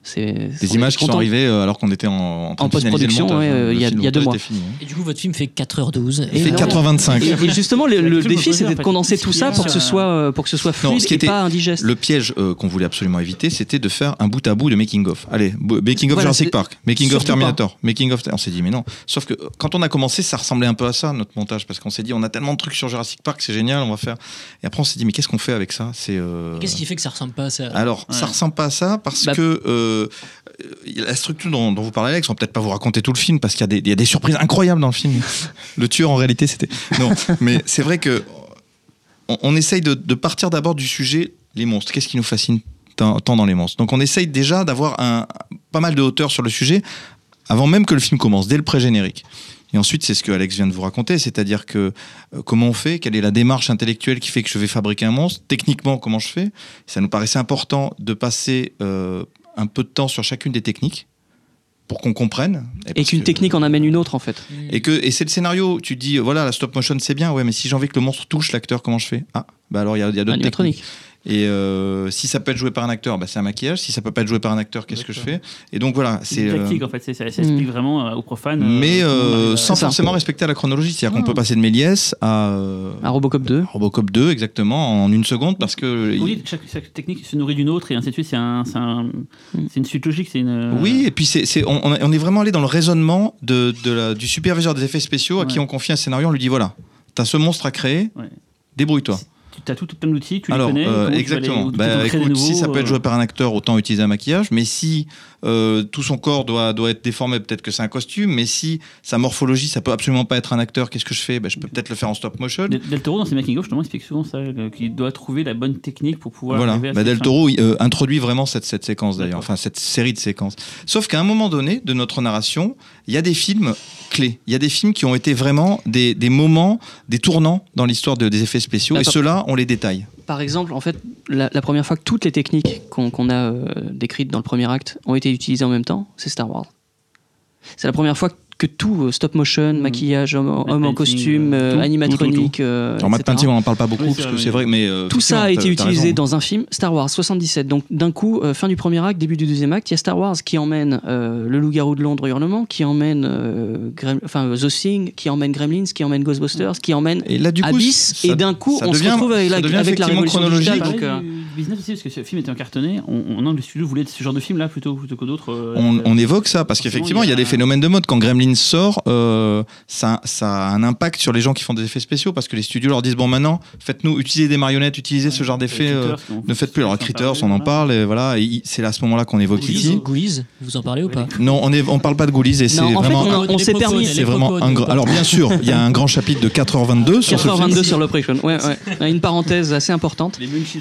C'est- Des images qui sont arrivées euh, alors qu'on était en, train post-production, ouais, hein. euh, il y a- y deux mois. fini, hein. Et du coup, votre film fait 4h12. Il fait non. 85. Et, et justement, le, défi, c'était de condenser tout ça pour que ce soit, euh, pour que ce soit Non, fluide ce qui et était- pas indigeste. Le piège euh, qu'on voulait absolument éviter, c'était de faire un bout à bout de making of. Allez, making of Voilà, Jurassic Park, making of Terminator, making of. On s'est dit mais non. Sauf que euh, quand on a commencé, ça ressemblait un peu à ça notre montage parce qu'on s'est dit on a tellement de trucs sur Jurassic Park, c'est génial, on va faire. Et après on s'est dit mais qu'est-ce qu'on fait avec ça? C'est euh, Qu'est-ce qui fait que ça ressemble pas à ça? Alors, ça ressemble pas à ça parce Bah- que euh, la structure dont, dont vous parlez, Alex, on va peut-être pas vous raconter tout le film parce qu'il y, a des- il y a des surprises incroyables dans le film. le tueur, en réalité, c'était. Non, mais c'est vrai que on, on essaye de, de partir d'abord du sujet les monstres. Qu'est-ce qui nous fascine tant, tant dans les monstres? Donc, on essaye déjà d'avoir un, pas mal de hauteur sur le sujet avant même que le film commence, dès le pré-générique. Et ensuite, c'est ce que Alex vient de vous raconter, c'est-à-dire que euh, comment on fait, quelle est la démarche intellectuelle qui fait que je vais fabriquer un monstre, techniquement comment je fais? Ça nous paraissait important de passer euh, un peu de temps sur chacune des techniques pour qu'on comprenne. Et qu'une que- technique en amène une autre, en fait. Et que et c'est le scénario. Tu dis voilà la stop motion c'est bien, ouais, mais si j'ai envie que le monstre touche l'acteur, comment je fais? Ah, bah alors il y a, il y a d'autres techniques. Et euh, si ça peut être joué par un acteur, bah, c'est un maquillage. Si ça peut pas être joué par un acteur, qu'est-ce que je fais? Et donc voilà, C'est c'est. une euh, tactique en fait, c'est- ça, ça explique vraiment euh, aux profanes. euh, mais euh, à- sans ça. forcément respecter la chronologie. C'est-à-dire qu'on Ah. peut passer de Méliès à euh, À Robocop 2. Robocop 2 exactement en une seconde parce que. Oui, chaque, chaque technique se nourrit d'une autre et ainsi de suite. C'est un, c'est un- c'est une suite logique. C'est une. euh, Oui, et puis c'est, on, on est- on est vraiment allé dans le raisonnement de, de la- du superviseur des effets spéciaux à qui on confie un scénario. On lui dit voilà, t'as ce monstre à créer, Ouais. débrouille-toi. Tu as tout plein d'outils, tu Alors, les connais. euh, comment tu vas exactement. les- Bah, si ça peut être euh, joué par un acteur, autant utiliser un maquillage. Mais si euh, tout son corps doit, doit être déformé, peut-être que c'est un costume. Mais si sa morphologie, ça peut absolument pas être un acteur, qu'est-ce que je fais? Bah, Je peux peut-être le faire en stop motion. Del Del Toro, dans ses making-of, justement, explique souvent ça, euh, qu'il doit trouver la bonne technique pour pouvoir Voilà. Bah, Del. Toro il, euh, introduit vraiment cette, cette séquence d'ailleurs, enfin cette série de séquences. Sauf qu'à un moment donné de notre narration, il y a des films clés. Il y a des films qui ont été vraiment des, des moments, des tournants dans l'histoire de- des effets spéciaux. Et par- on les détaille. Par exemple, en fait, la, première fois que toutes les techniques qu'on qu'on a euh, décrites dans le premier acte ont été utilisées en même temps, c'est Star Wars. C'est la première fois que tout, euh, stop motion, Mhm. maquillage, homme, homme en costume, euh, euh, tout, animatronique, euh, Alors, Matt etc. Painting, on en parle pas beaucoup Oui, parce que c'est vrai, mais euh, Tout ça a été utilisé raison. dans un film Star Wars 77. Donc d'un coup, euh, fin du premier acte, début du deuxième acte, il y a Star Wars qui emmène euh, le loup-garou de Londres hurlement, qui emmène euh, Grem- enfin The Thing, qui emmène Gremlins, qui emmène Ghostbusters, qui emmène Et là, du coup, Abyss. ça- et d'un coup, on devient- se retrouve avec la, avec la révolution chronologique. digitale. Pareil Donc, euh, du- business aussi, parce que ce film était incartonné. On, on, le studio voulait ce genre de film là plutôt, plutôt que d'autres. euh, On, euh, évoque ça parce qu'effectivement, il y a il y a- des phénomènes de mode. Quand Gremlins sort, euh, ça, ça a un impact sur les gens qui font des effets spéciaux parce que les studios leur disent bon, maintenant, faites-nous utiliser des marionnettes, utilisez ce genre d'effets. euh, ne faites plus. Alors, Critters, on en parle, et voilà. c'est à ce moment-là qu'on évoque. Ghoulies, vous en parlez ou pas Non, on est, on parle pas de Ghoulies et c'est fait, vraiment. on, s'est permis. c'est vraiment un grand. Alors bien sûr, il y a un grand chapitre de 4h22 sur ce film. 4h22 sur l'Operation. Ouais, ouais. Une parenthèse assez importante.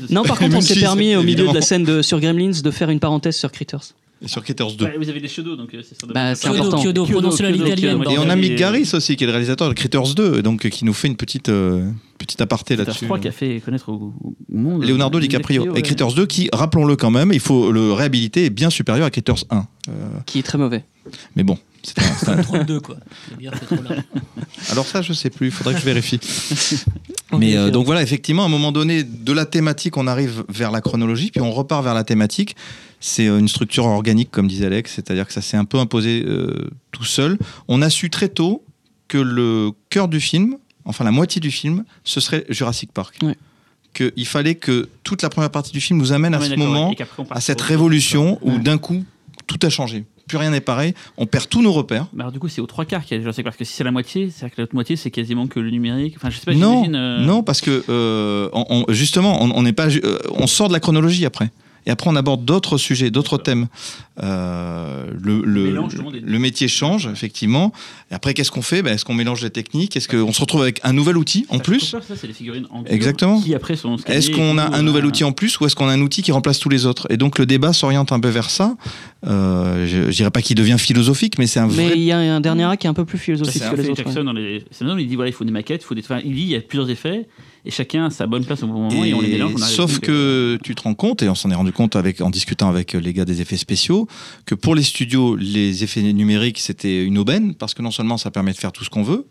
Non, par contre, on s'est permis au milieu de la scène de, sur Gremlins de faire une parenthèse sur Critters. Et sur Critters 2. Ouais, vous avez des shadows, donc euh, c'est ça. Bah, c'est important. Kyodo, prononcez-le à l'italienne. Et on a Mick Garris aussi, qui est le réalisateur de Critters 2, donc euh, qui nous fait une petite, euh, petite aparté là-dessus. 3 qui a fait connaître au, au monde. Leonardo euh, DiCaprio. ouais. Et Critters 2, qui, rappelons-le quand même, il faut le réhabiliter, est bien supérieur à Critters 1. Euh, Qui est très mauvais. mais bon, c'est un- c'est un- Trop de deux, quoi. Trop. Alors ça, je sais plus, il faudrait que je vérifie. Mais euh, donc voilà, effectivement, à un moment donné, de la thématique, on arrive vers la chronologie, puis on repart vers la thématique. C'est euh, une structure organique, comme disait Alex, c'est-à-dire que ça s'est un peu imposé euh, tout seul. On a su très tôt que le cœur du film, enfin la moitié du film, ce serait Jurassic Park. Ouais. Qu'il fallait que toute la première partie du film nous amène Ah à ce moment, à cette révolution où Ouais. d'un coup, tout a changé. Plus rien n'est pareil, on perd tous nos repères. Alors, du coup, c'est aux trois quarts qu'il y a Jurassic Park. Parce que si c'est la moitié, c'est-à-dire que l'autre moitié, c'est quasiment que le numérique. Enfin, je sais pas, Non, euh, non, parce que euh, on- on- justement, on on pas, euh, on sort de la chronologie après. Et après, on aborde d'autres sujets, d'autres thèmes. Euh, le, métier change, effectivement. Et après, qu'est-ce qu'on fait? Ben, Est-ce qu'on mélange les techniques? Est-ce qu'on se retrouve avec un nouvel outil en plus? trop peur, ça, c'est les figurines en dur Exactement. Est-ce qu'on a un nouvel outil en plus ou est-ce qu'on a un outil qui remplace tous les autres? Et donc, le débat s'oriente un peu vers ça. Euh, je, je dirais pas qu'il devient philosophique, mais c'est un Mais vrai. il y a un dernier acte qui est un peu plus Ça, philosophique que les autres. ouais. Jackson dans les scénarios, il dit voilà, il faut des maquettes, il faut des. Enfin, il dit il y a plusieurs effets et chacun a sa bonne place au bon moment et, on les mélange. on sauf donc, euh, que tu te rends compte, et on s'en est rendu compte avec, en discutant avec les gars des effets spéciaux, que pour les studios, les effets numériques, c'était une aubaine, parce que non seulement ça permet de faire tout ce qu'on veut,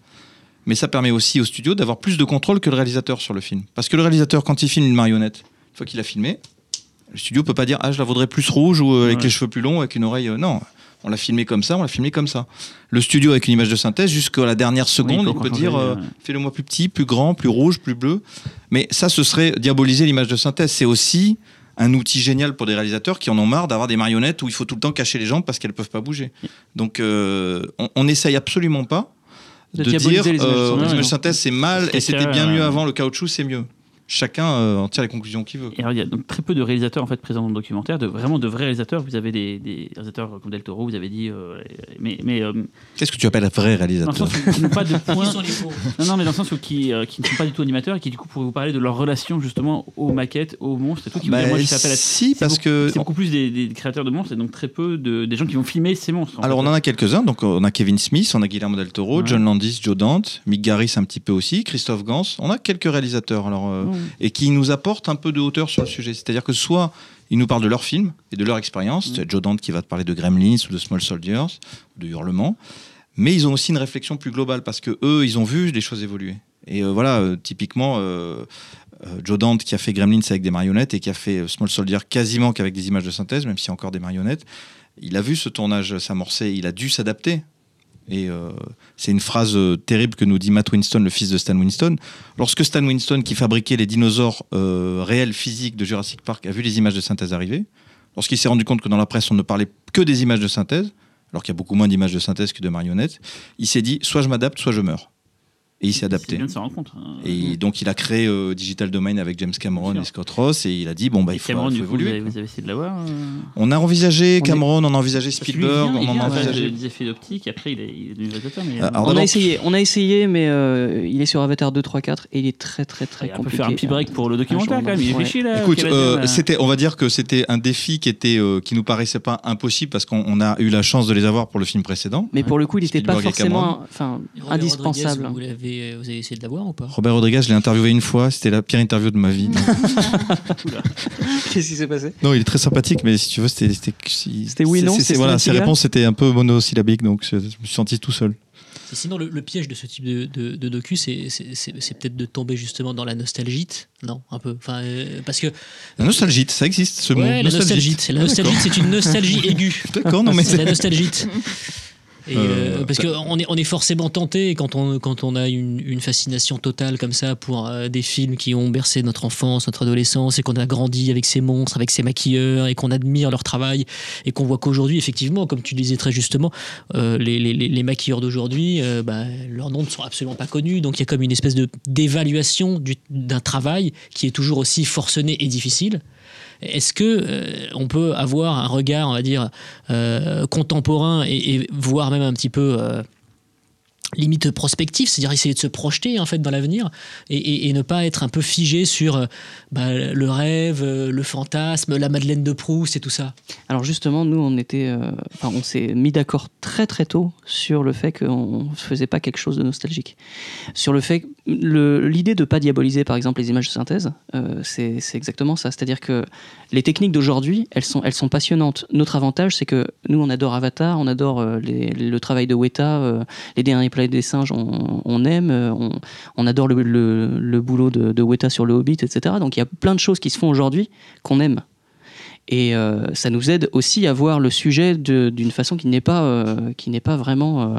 mais ça permet aussi aux studios d'avoir plus de contrôle que le réalisateur sur le film. Parce que le réalisateur, quand il filme une marionnette, une fois qu'il a filmé, le studio peut pas dire ah je la voudrais plus rouge ou euh, avec Ouais. les cheveux plus longs avec une oreille. euh, non, on l'a filmé comme ça, on l'a filmé comme ça. Le studio avec une image de synthèse jusqu'à la dernière seconde, peut il peut dire euh, fais-le moi plus petit, plus grand, plus rouge, plus bleu. Mais ça, ce serait diaboliser l'image de synthèse. C'est aussi un outil génial pour des réalisateurs qui en ont marre d'avoir des marionnettes où il faut tout le temps cacher les jambes parce qu'elles peuvent pas bouger. Donc, euh, on, on essaye absolument pas De dire euh, images de synthèse c'est mal et c'était bien euh, mieux avant le caoutchouc c'est mieux. Chacun euh, en tire les conclusions qu'il veut. Et alors, il y a donc très peu de réalisateurs en fait présents dans le documentaire, de vraiment de vrais réalisateurs. Vous avez des, des réalisateurs comme Del Toro, vous avez dit, euh, mais mais euh, Qu'est-ce que tu appelles un vrai dans le réalisateur sens où qui n'ont pas de Qui point. sont les pauvres Non, non, mais dans le sens où qui, euh, qui ne sont pas du tout animateurs et qui du coup pourraient vous parler de leur relation justement aux maquettes, aux monstres et tout. Qui Bah, dire, moi, je à Si, c'est parce beaucoup- que c'est beaucoup plus des, des créateurs de monstres et donc très peu de, des gens qui vont filmer ces monstres. Alors fait. on en a quelques-uns, donc on a Kevin Smith, on a Guillermo del Toro, Ouais. John Landis, Joe Dante, Mick Garris un petit peu aussi, Christophe Gans, on a quelques réalisateurs alors. Et qui nous apportent un peu de hauteur sur le sujet. C'est-à-dire que soit ils nous parlent de leur film et de leur expérience, Mm. c'est Joe Dante qui va te parler de Gremlins ou de Small Soldiers, de Hurlement, mais ils ont aussi une réflexion plus globale parce que eux, ils ont vu des choses évoluer. Et euh, voilà, euh, typiquement, euh, Joe Dante qui a fait Gremlins avec des marionnettes et qui a fait Small Soldier quasiment qu'avec des images de synthèse, même s'il y a encore des marionnettes, il a vu ce tournage s'amorcer, il a dû s'adapter. Et euh, c'est une phrase euh, terrible que nous dit Matt Winston, le fils de Stan Winston. Lorsque Stan Winston, qui fabriquait les dinosaures euh, réels, physiques de Jurassic Park, a vu les images de synthèse arriver, lorsqu'il s'est rendu compte que dans la presse, on ne parlait que des images de synthèse, alors qu'il y a beaucoup moins d'images de synthèse que de marionnettes, il s'est dit soit je m'adapte, soit je meurs. Et il s'est adapté. bien de s'en rendre compte. hein. Et donc il a créé euh, Digital Domain avec James Cameron et. Scott Ross et il a dit bon bah Et il faut, Cameron, faut vous évoluer. avez, quoi. vous avez essayé de l'avoir euh On a envisagé On est- Cameron, on a envisagé Spielberg, vient- on en a envisagé. des effets d'optique, après il est, il est devenu réalisateur. Mais, Euh, alors, On a essayé, on a essayé, mais euh, il est sur Avatar 2, 3, 4 et il est très très très on peut compliqué. faire un petit break pour le documentaire Un quand même. Il là. Écoute, euh, c'était, on va dire que c'était un défi qui était, euh, qui nous paraissait pas impossible parce qu'on on a eu la chance de les avoir pour le film précédent. Mais pour le coup, il n'était pas forcément, indispensable. Vous, l'avez- vous avez essayé de l'avoir ou pas? Robert Rodriguez, je l'ai interviewé une fois, c'était la pire interview de ma vie. Qu'est-ce qui s'est passé? Non, il est très sympathique, mais si tu veux, c'était, c'était, oui, c'est- non, voilà, ses réponses étaient un peu monosyllabiques, donc je, je me suis senti tout seul. Et Sinon, le, le piège de ce type de, de, de docu, c'est c'est- c'est- c'est peut-être de tomber justement dans la nostalgie. Non, un peu. Enfin, euh, parce que La nostalgie, ça existe, ce mot. ouais, la nostalgie, nostalgite. c'est la nostalgie, c'est une nostalgie aiguë. D'accord, non mais c'est c'est, la nostalgie. Et, Euh, euh, parce bah- qu'on est, on est forcément tenté quand on, quand on a une, une fascination totale comme ça pour euh, des films qui ont bercé notre enfance, notre adolescence, et qu'on a grandi avec ces monstres, avec ces maquilleurs, et qu'on admire leur travail, et qu'on voit qu'aujourd'hui, effectivement, comme tu le disais très justement, euh, les, les- les- les maquilleurs d'aujourd'hui, euh, bah, leurs noms ne sont absolument pas connus, donc il y a comme une espèce de d'évaluation du- d'un travail qui est toujours aussi forcené et difficile. Est-ce que euh, on peut avoir un regard, on va dire, euh, contemporain et, et même un petit peu euh, limite prospectif, c'est-à-dire essayer de se projeter en fait dans l'avenir et, ne pas être un peu figé sur euh, bah, le rêve, euh, le fantasme, la Madeleine de Proust et tout ça. Alors justement, nous, on était, euh, on s'est mis d'accord très très tôt sur le fait qu'on ne faisait pas quelque chose de nostalgique. Sur le fait, l'idée de pas diaboliser, par exemple, les images de synthèse, c'est exactement ça. C'est-à-dire que les techniques d'aujourd'hui, elles sont, elles sont passionnantes. Notre avantage, c'est que nous, on adore Avatar, on adore le travail de Weta, les derniers des singes, on, on aime, euh, on, on adore le, le- le boulot de, de Weta sur le Hobbit, etc. Donc il y a plein de choses qui se font aujourd'hui qu'on aime. Et euh, ça nous aide aussi à voir le sujet d'une façon qui n'est pas, euh, qui n'est pas vraiment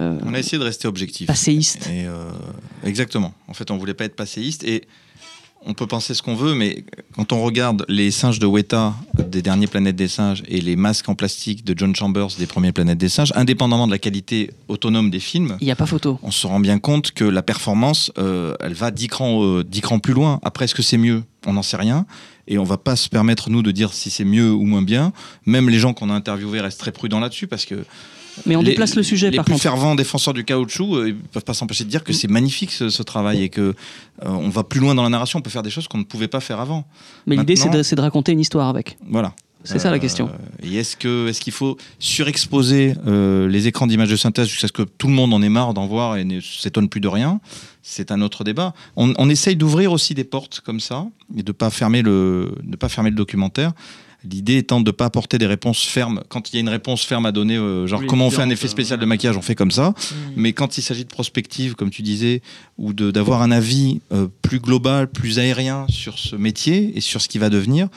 euh, On a essayé de rester objectif. passéiste. Et exactement. En fait, on voulait pas être passéiste et on peut penser ce qu'on veut, mais quand on regarde les singes de Weta des derniers Planètes des singes et les masques en plastique de John Chambers des premiers Planètes des singes, indépendamment de la qualité autonome des films, Il n'y a pas photo. on se rend bien compte que la performance, euh, elle va 10 crans, euh, 10 crans plus loin. Après, est-ce que c'est mieux? On n'en sait rien. Et on va pas se permettre, nous, de dire si c'est mieux ou moins bien. Même les gens qu'on a interviewés restent très prudents là-dessus parce que Mais on les- déplace le sujet les par plus contre. fervents défenseurs du caoutchouc, euh, ils peuvent pas s'empêcher de dire que c'est magnifique ce, ce travail et que euh, on va plus loin dans la narration. On peut faire des choses qu'on ne pouvait pas faire avant. Mais l'idée, c'est de, raconter une histoire avec. Voilà. C'est ça la Euh, question. Et est-ce que est-ce qu'il faut surexposer euh, les écrans d'images de synthèse jusqu'à ce que tout le monde en ait marre d'en voir et ne s'étonne plus de rien? C'est un autre débat. On, on essaye d'ouvrir aussi des portes comme ça et de pas fermer le de pas fermer le documentaire. L'idée étant de ne pas apporter des réponses fermes. Quand il y a une réponse ferme à donner, euh, genre Oui, comment on fait un évidemment, effet spécial de maquillage, on fait comme ça. Mais quand il s'agit de prospective, comme tu disais, ou d'avoir un avis euh, plus global, plus aérien sur ce métier et sur ce qui va devenir,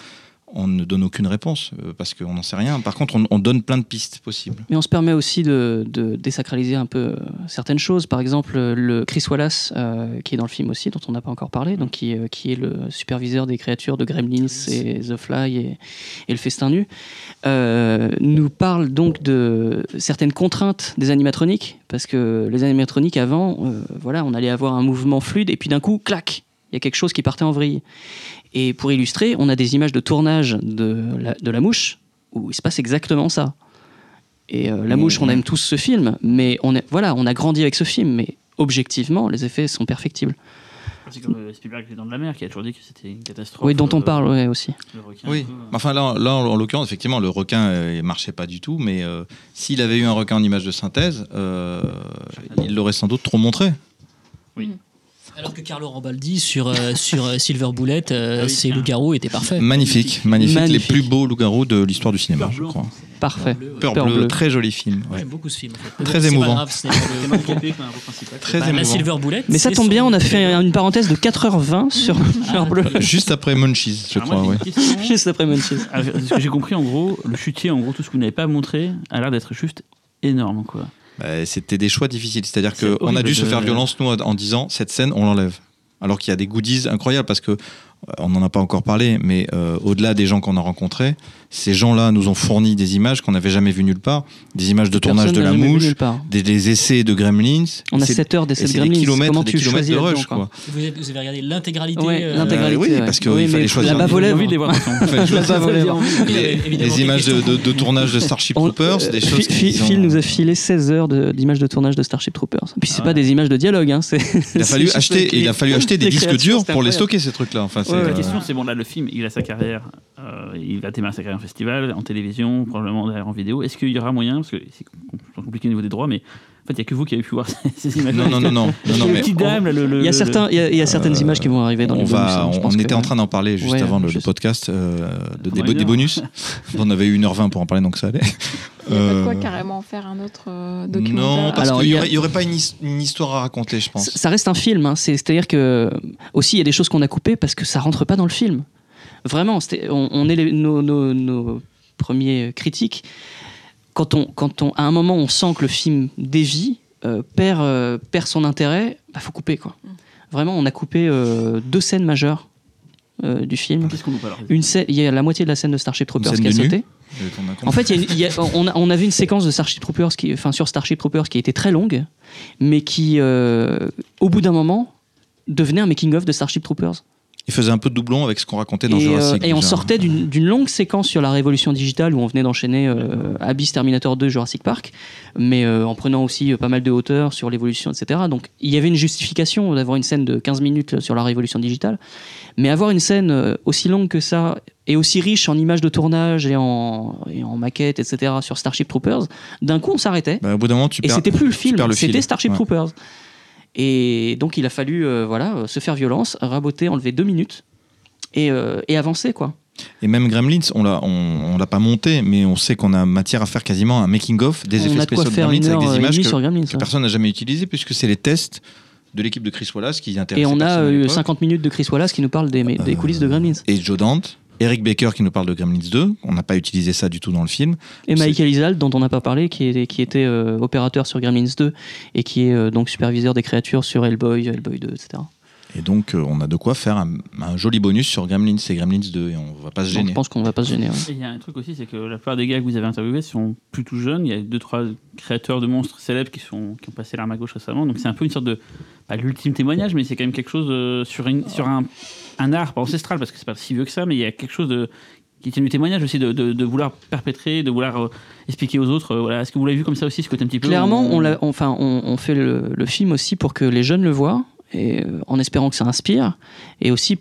on ne donne aucune réponse euh, parce qu'on n'en sait rien. Par contre, on, on donne plein de pistes possibles. Mais on se permet aussi de, de désacraliser un peu euh, certaines choses. Par exemple, euh, le Chris Wallace, euh, qui est dans le film aussi, dont on n'a pas encore parlé, donc qui, euh, qui est le superviseur des créatures de Gremlins et The Fly et, et le Festin Nu, euh, nous parle donc de certaines contraintes des animatroniques, parce que les animatroniques avant, euh, voilà, on allait avoir un mouvement fluide et puis d'un coup, clac, il y a quelque chose qui partait en vrille. Et pour illustrer, on a des images de tournage de la, de la mouche où il se passe exactement ça. Et euh, La Mouche, on aime tous ce film, mais on, est, voilà, on a grandi avec ce film, mais objectivement, les effets sont perfectibles. C'est comme euh, Spielberg, Les Dents de la Mer, qui a toujours dit que c'était une catastrophe. Oui, dont on euh, parle ouais, aussi. le requin, Oui. euh. Enfin là, là en l'occurrence, effectivement, le requin euh, il marchait pas du tout, mais euh, s'il avait eu un requin en image de synthèse, euh, il l'aurait sans doute trop montré. Alors que Carlo Rambaldi sur, euh, sur euh, Silver Bullet, euh, Ah oui, ses loups-garous étaient parfaits. Magnifique, magnifique, les Magnifique. plus beaux loups-garous de l'histoire du cinéma, Peur je crois. Parfait. Bleu. Peur, Peur bleue, bleue. très joli film. ouais. J'aime beaucoup ce film. En fait. Très émouvant. pas le-. Très Bah, la émouvant. Silver Bullet. Mais ça tombe bien, on a fait une parenthèse de 4h20 sur Fleur Bleue. Juste après Munchies, je moi, crois. ouais. question. Juste après Munchies. Ah, ce que j'ai compris, en gros, le chutier, en gros, tout ce que vous n'avez pas montré, a l'air d'être juste énorme, quoi. Bah, C'était des choix difficiles. C'est-à-dire C'est qu'on a dû se faire violence, nous, en disant cette scène, on l'enlève. Alors qu'il y a des goodies incroyables parce que, euh, on n'en a pas encore parlé, mais euh, au-delà des gens qu'on a rencontrés, ces gens-là nous ont fourni des images qu'on n'avait jamais vues nulle part. Des images de tournage Personne de n'a la mouche, des, des essais de Gremlins. On a C'est- 7 heures et d'essai de c'est des Gremlins. kilomètres, Comment des tu kilomètres de rush, quoi quoi. Vous avez, vous avez regardé l'intégralité. Ouais, euh, l'intégralité. oui, ouais. parce qu'il Oui, fallait choisir. La lèvres. envie de les voir. Les, images de, de- de tournage de Starship Troopers, euh, des Phil- choses Phil, nous a filé 16 heures de- d'images de, tournage de Starship Troopers. Puis c'est Ah pas des images de dialogue. Hein, Il a fallu acheter, les- il a fallu acheter des disques durs pour les stocker ces trucs-là. Enfin, Ouais, La question, c'est bon, là, le film, il a sa carrière, euh, il va démarrer sa carrière en festival, en télévision, probablement derrière en vidéo. Est-ce qu'il y aura moyen, parce que c'est com- compliqué au niveau des droits, mais fait, il n'y a que vous qui avez pu voir ces images. Non, non, non, non, non, non, le mais petit dame, là, le, le- Il y a, certains, il y a, il y a certaines Euh, images qui vont arriver dans on les va, bonus, hein, on, était en train d'en parler juste Ouais, avant le, podcast euh, de, des, bonus. on avait eu 1h20 pour en parler, donc ça allait. Il n'y a pas de quoi Euh, carrément faire un autre euh, Non, documentaire. parce Alors, qu'il n'y a- aurait, pas une, his- une histoire à raconter, je pense. Ça ça reste un film, hein. C'est- c'est-à-dire que aussi il y a des choses qu'on a coupées parce que ça rentre pas dans le film. Vraiment, on, on est les- nos, nos- nos premiers critiques. Quand on, quand on, à un moment, on sent que le film dévie, euh, perd, euh, perd son intérêt, bah, faut couper quoi. Vraiment, on a coupé euh, deux scènes majeures euh, du film. Qu'est-ce qu'on nous parle Une scène, il y a la moitié de la scène de Starship Troopers scène qui a sauté. En fait, il y a une- il y a- on, a, on a vu une séquence de Starship Troopers, qui, enfin sur Starship Troopers, qui était très longue, mais qui, euh, au bout d'un moment, devenait un making of de Starship Troopers. Il faisait un peu de doublon avec ce qu'on racontait dans Et, euh, Jurassic. et on sortait d'une longue séquence sur la révolution digitale où on venait d'enchaîner euh, Abyss, Terminator 2, Jurassic Park, mais euh, en prenant aussi euh, pas mal de hauteur sur l'évolution, etc. Donc il y avait une justification d'avoir une scène de 15 minutes sur la révolution digitale, mais avoir une scène euh, aussi longue que ça et aussi riche en images de tournage et en, et en maquettes, etc. sur Starship Troopers, d'un coup on s'arrêtait. Bah, au bout d'un moment, tu Et c'était plus le film, c'était Starship Ouais. Troopers. Et donc il a fallu euh, voilà, euh, se faire violence, raboter, enlever deux minutes et, euh, et avancer quoi. Et même Gremlins, on l'a, on, on l'a pas monté, mais on sait qu'on a matière à faire quasiment un making of des on effets spéciaux de Gremlins avec des images que, sur Gremlins. que ouais. personne n'a jamais utilisées puisque c'est les tests de l'équipe de Chris Wallace qui intéressent Et on a eu l'époque. 50 minutes de Chris Wallace qui nous parle des, des coulisses de Gremlins. et Joe Dante, Eric Baker qui nous parle de Gremlins 2. On n'a pas utilisé ça du tout dans le film. Et Michael Isal, dont on n'a pas parlé, qui, est- qui était euh, opérateur sur Gremlins 2 et qui est euh, donc superviseur des créatures sur Hellboy, Hellboy 2, etc. Et donc, euh, on a de quoi faire un, un joli bonus sur Gremlins et Gremlins 2 et on va pas se Donc, gêner. je pense qu'on va pas se gêner. ouais. Il y a un truc aussi, c'est que la plupart des gars que vous avez interviewés sont plutôt jeunes. Il y a deux, trois créateurs de monstres célèbres qui, sont, qui ont passé l'arme à gauche récemment. Donc c'est un peu une sorte de. Pas l'ultime témoignage, mais c'est quand même quelque chose euh, sur, une- sur un, un art, pas ancestral, parce que c'est pas si vieux que ça, mais il y a quelque chose de, qui tient du témoignage aussi, de, de, de vouloir perpétrer, de vouloir euh, expliquer aux autres. euh, voilà. Est-ce que vous l'avez vu comme ça aussi, ce côté un petit peu. Clairement, on, l'a- enfin, on, on fait le, le film aussi pour que les jeunes le voient. Et euh, en espérant que ça inspire, et aussi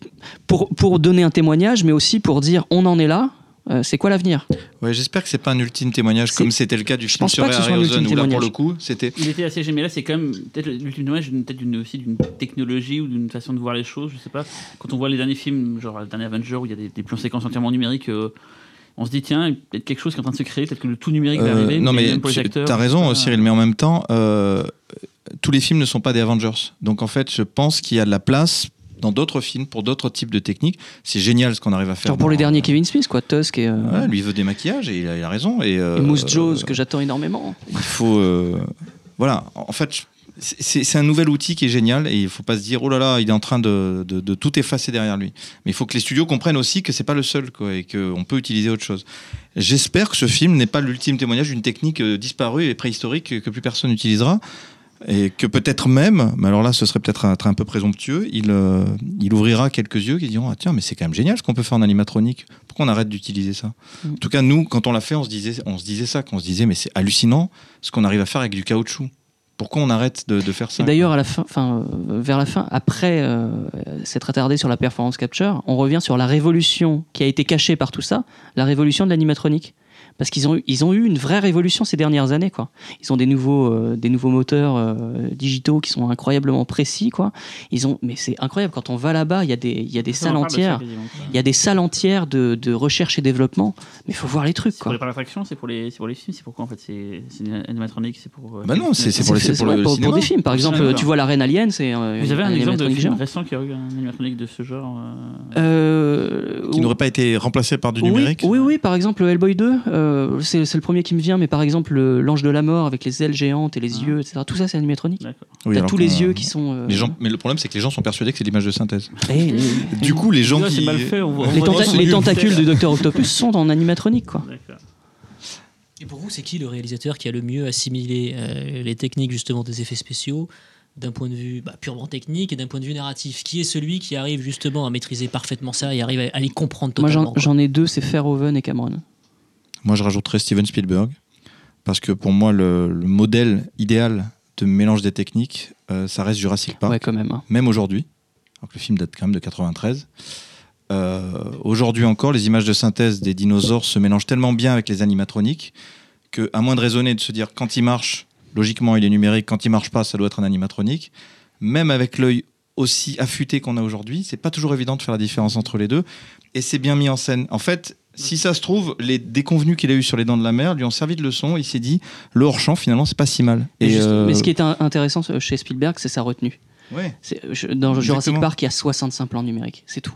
pour, pour donner un témoignage, mais aussi pour dire on en est là, euh, c'est quoi l'avenir? Ouais, j'espère que c'est pas un ultime témoignage comme c'était le cas du Je film pense sur pas que ce soit un Harryhausen ultime où là pour le coup c'était Il était assez génial. Là, c'est quand même peut-être l'ultime témoignage, d'une- peut-être d'une- aussi d'une technologie ou d'une façon de voir les choses. Je sais pas. Quand on voit les derniers films, genre le dernier Avenger, où il y a des, des plans séquences entièrement numériques, euh, on se dit tiens, il y a peut-être quelque chose qui est en train de se créer, peut-être que le tout numérique va Euh, arriver. non, mais tu as raison. Cyril, mais en même temps, euh, tous les films ne sont pas des Avengers. Donc en fait, je pense qu'il y a de la place dans d'autres films pour d'autres types de techniques. C'est génial ce qu'on arrive à faire. Genre pour dans- les derniers Kevin Smith, quoi, Tusk et, euh, Ouais, lui veut des maquillages et il a, il a raison. Et, euh, et Moose Jaws, que j'attends énormément. il faut. euh, voilà, en fait, c'est un nouvel outil qui est génial et il faut pas se dire oh là là, il est en train de, de- de tout effacer derrière lui. Mais il faut que les studios comprennent aussi que c'est pas le seul quoi, et qu'on peut utiliser autre chose. J'espère que ce film n'est pas l'ultime témoignage d'une technique euh, disparue et préhistorique que, que plus personne n'utilisera. Et que peut-être même, mais alors là ce serait peut-être être un peu présomptueux, il, euh, il ouvrira quelques yeux qui diront ah tiens mais c'est quand même génial ce qu'on peut faire en animatronique. Pourquoi on arrête d'utiliser ça? Mm. En tout cas nous quand on l'a fait on se disait on se disait ça, qu'on se disait mais c'est hallucinant ce qu'on arrive à faire avec du caoutchouc. Pourquoi on arrête de, de faire ça? Et d'ailleurs, à la fin, euh, vers la fin, après euh, s'être attardé sur la performance capture, on revient sur la révolution qui a été cachée par tout ça, la révolution de l'animatronique. Parce qu'ils ont, eu- ils ont eu une vraie révolution ces dernières années. Quoi. Ils ont des nouveaux, euh, des nouveaux moteurs euh, digitaux qui sont incroyablement précis. Quoi. Ils ont, mais c'est incroyable, quand on va là-bas, il y a des, il y a des salles entières. Il y a des salles entières de, de recherche et développement. Mais il faut voir les trucs. C'est pour Quoi. les d'attraction, c'est pour les, c'est pour les films, c'est pourquoi en fait? C'est animatronique, c'est pour. euh, Bah non, c'est- c'est pour les- C'est- pour le pour, cinéma. des films. Par Pour le exemple, tu vois la Reine Alien, c'est euh, Vous avez un exemple de animatronique film géant. récent qui a eu un animatronique de ce genre euh, Euh, Qui n'aurait pas été remplacé par du numérique? Oui, oui, par exemple Hellboy 2, euh, c'est c'est le premier qui me vient, mais par exemple le- l'ange de la mort avec les ailes géantes et les Ah. yeux, etc. Tout ça c'est animatronique. D'accord. Oui, T'as alors tous les yeux qui sont. euh, Les gens, mais le problème, c'est que les gens sont persuadés que c'est l'image de synthèse. eh, eh, Du coup, les gens Là, qui. c'est mal fait. on voit- on les, tenta- tentacules du Docteur Octopus sont en animatronique, quoi. D'accord. Et pour vous, c'est qui le réalisateur qui a le mieux assimilé euh, les techniques justement des effets spéciaux d'un point de vue bah, purement technique et d'un point de vue narratif? Qui est celui qui arrive justement à maîtriser parfaitement ça et arrive à, à les comprendre Moi totalement j'en quoi? j'en ai deux, c'est Verhoeven et Cameron. Moi, je rajouterais Steven Spielberg. Parce que pour moi, le, le modèle idéal de mélange des techniques, euh, ça reste Jurassic Park. Ouais, quand même. hein. Même aujourd'hui. Alors que le film date quand même de 93. Euh, aujourd'hui encore, les images de synthèse des dinosaures se mélangent tellement bien avec les animatroniques que, à moins de raisonner et de se dire quand il marche, logiquement il est numérique, quand il marche pas, ça doit être un animatronique. Même avec l'œil aussi affûté qu'on a aujourd'hui, c'est pas toujours évident de faire la différence entre les deux. Et c'est bien mis en scène. En fait, si ça se trouve, les déconvenus qu'il a eu sur les dents de la mer lui ont servi de leçon. Il s'est dit, le hors-champ, finalement, c'est pas si mal. Mais, Et, juste- euh, mais ce qui est intéressant euh, chez Spielberg, c'est sa retenue. ouais. Je- Dans Jurassic. Park, il y a 65 plans numériques, c'est tout.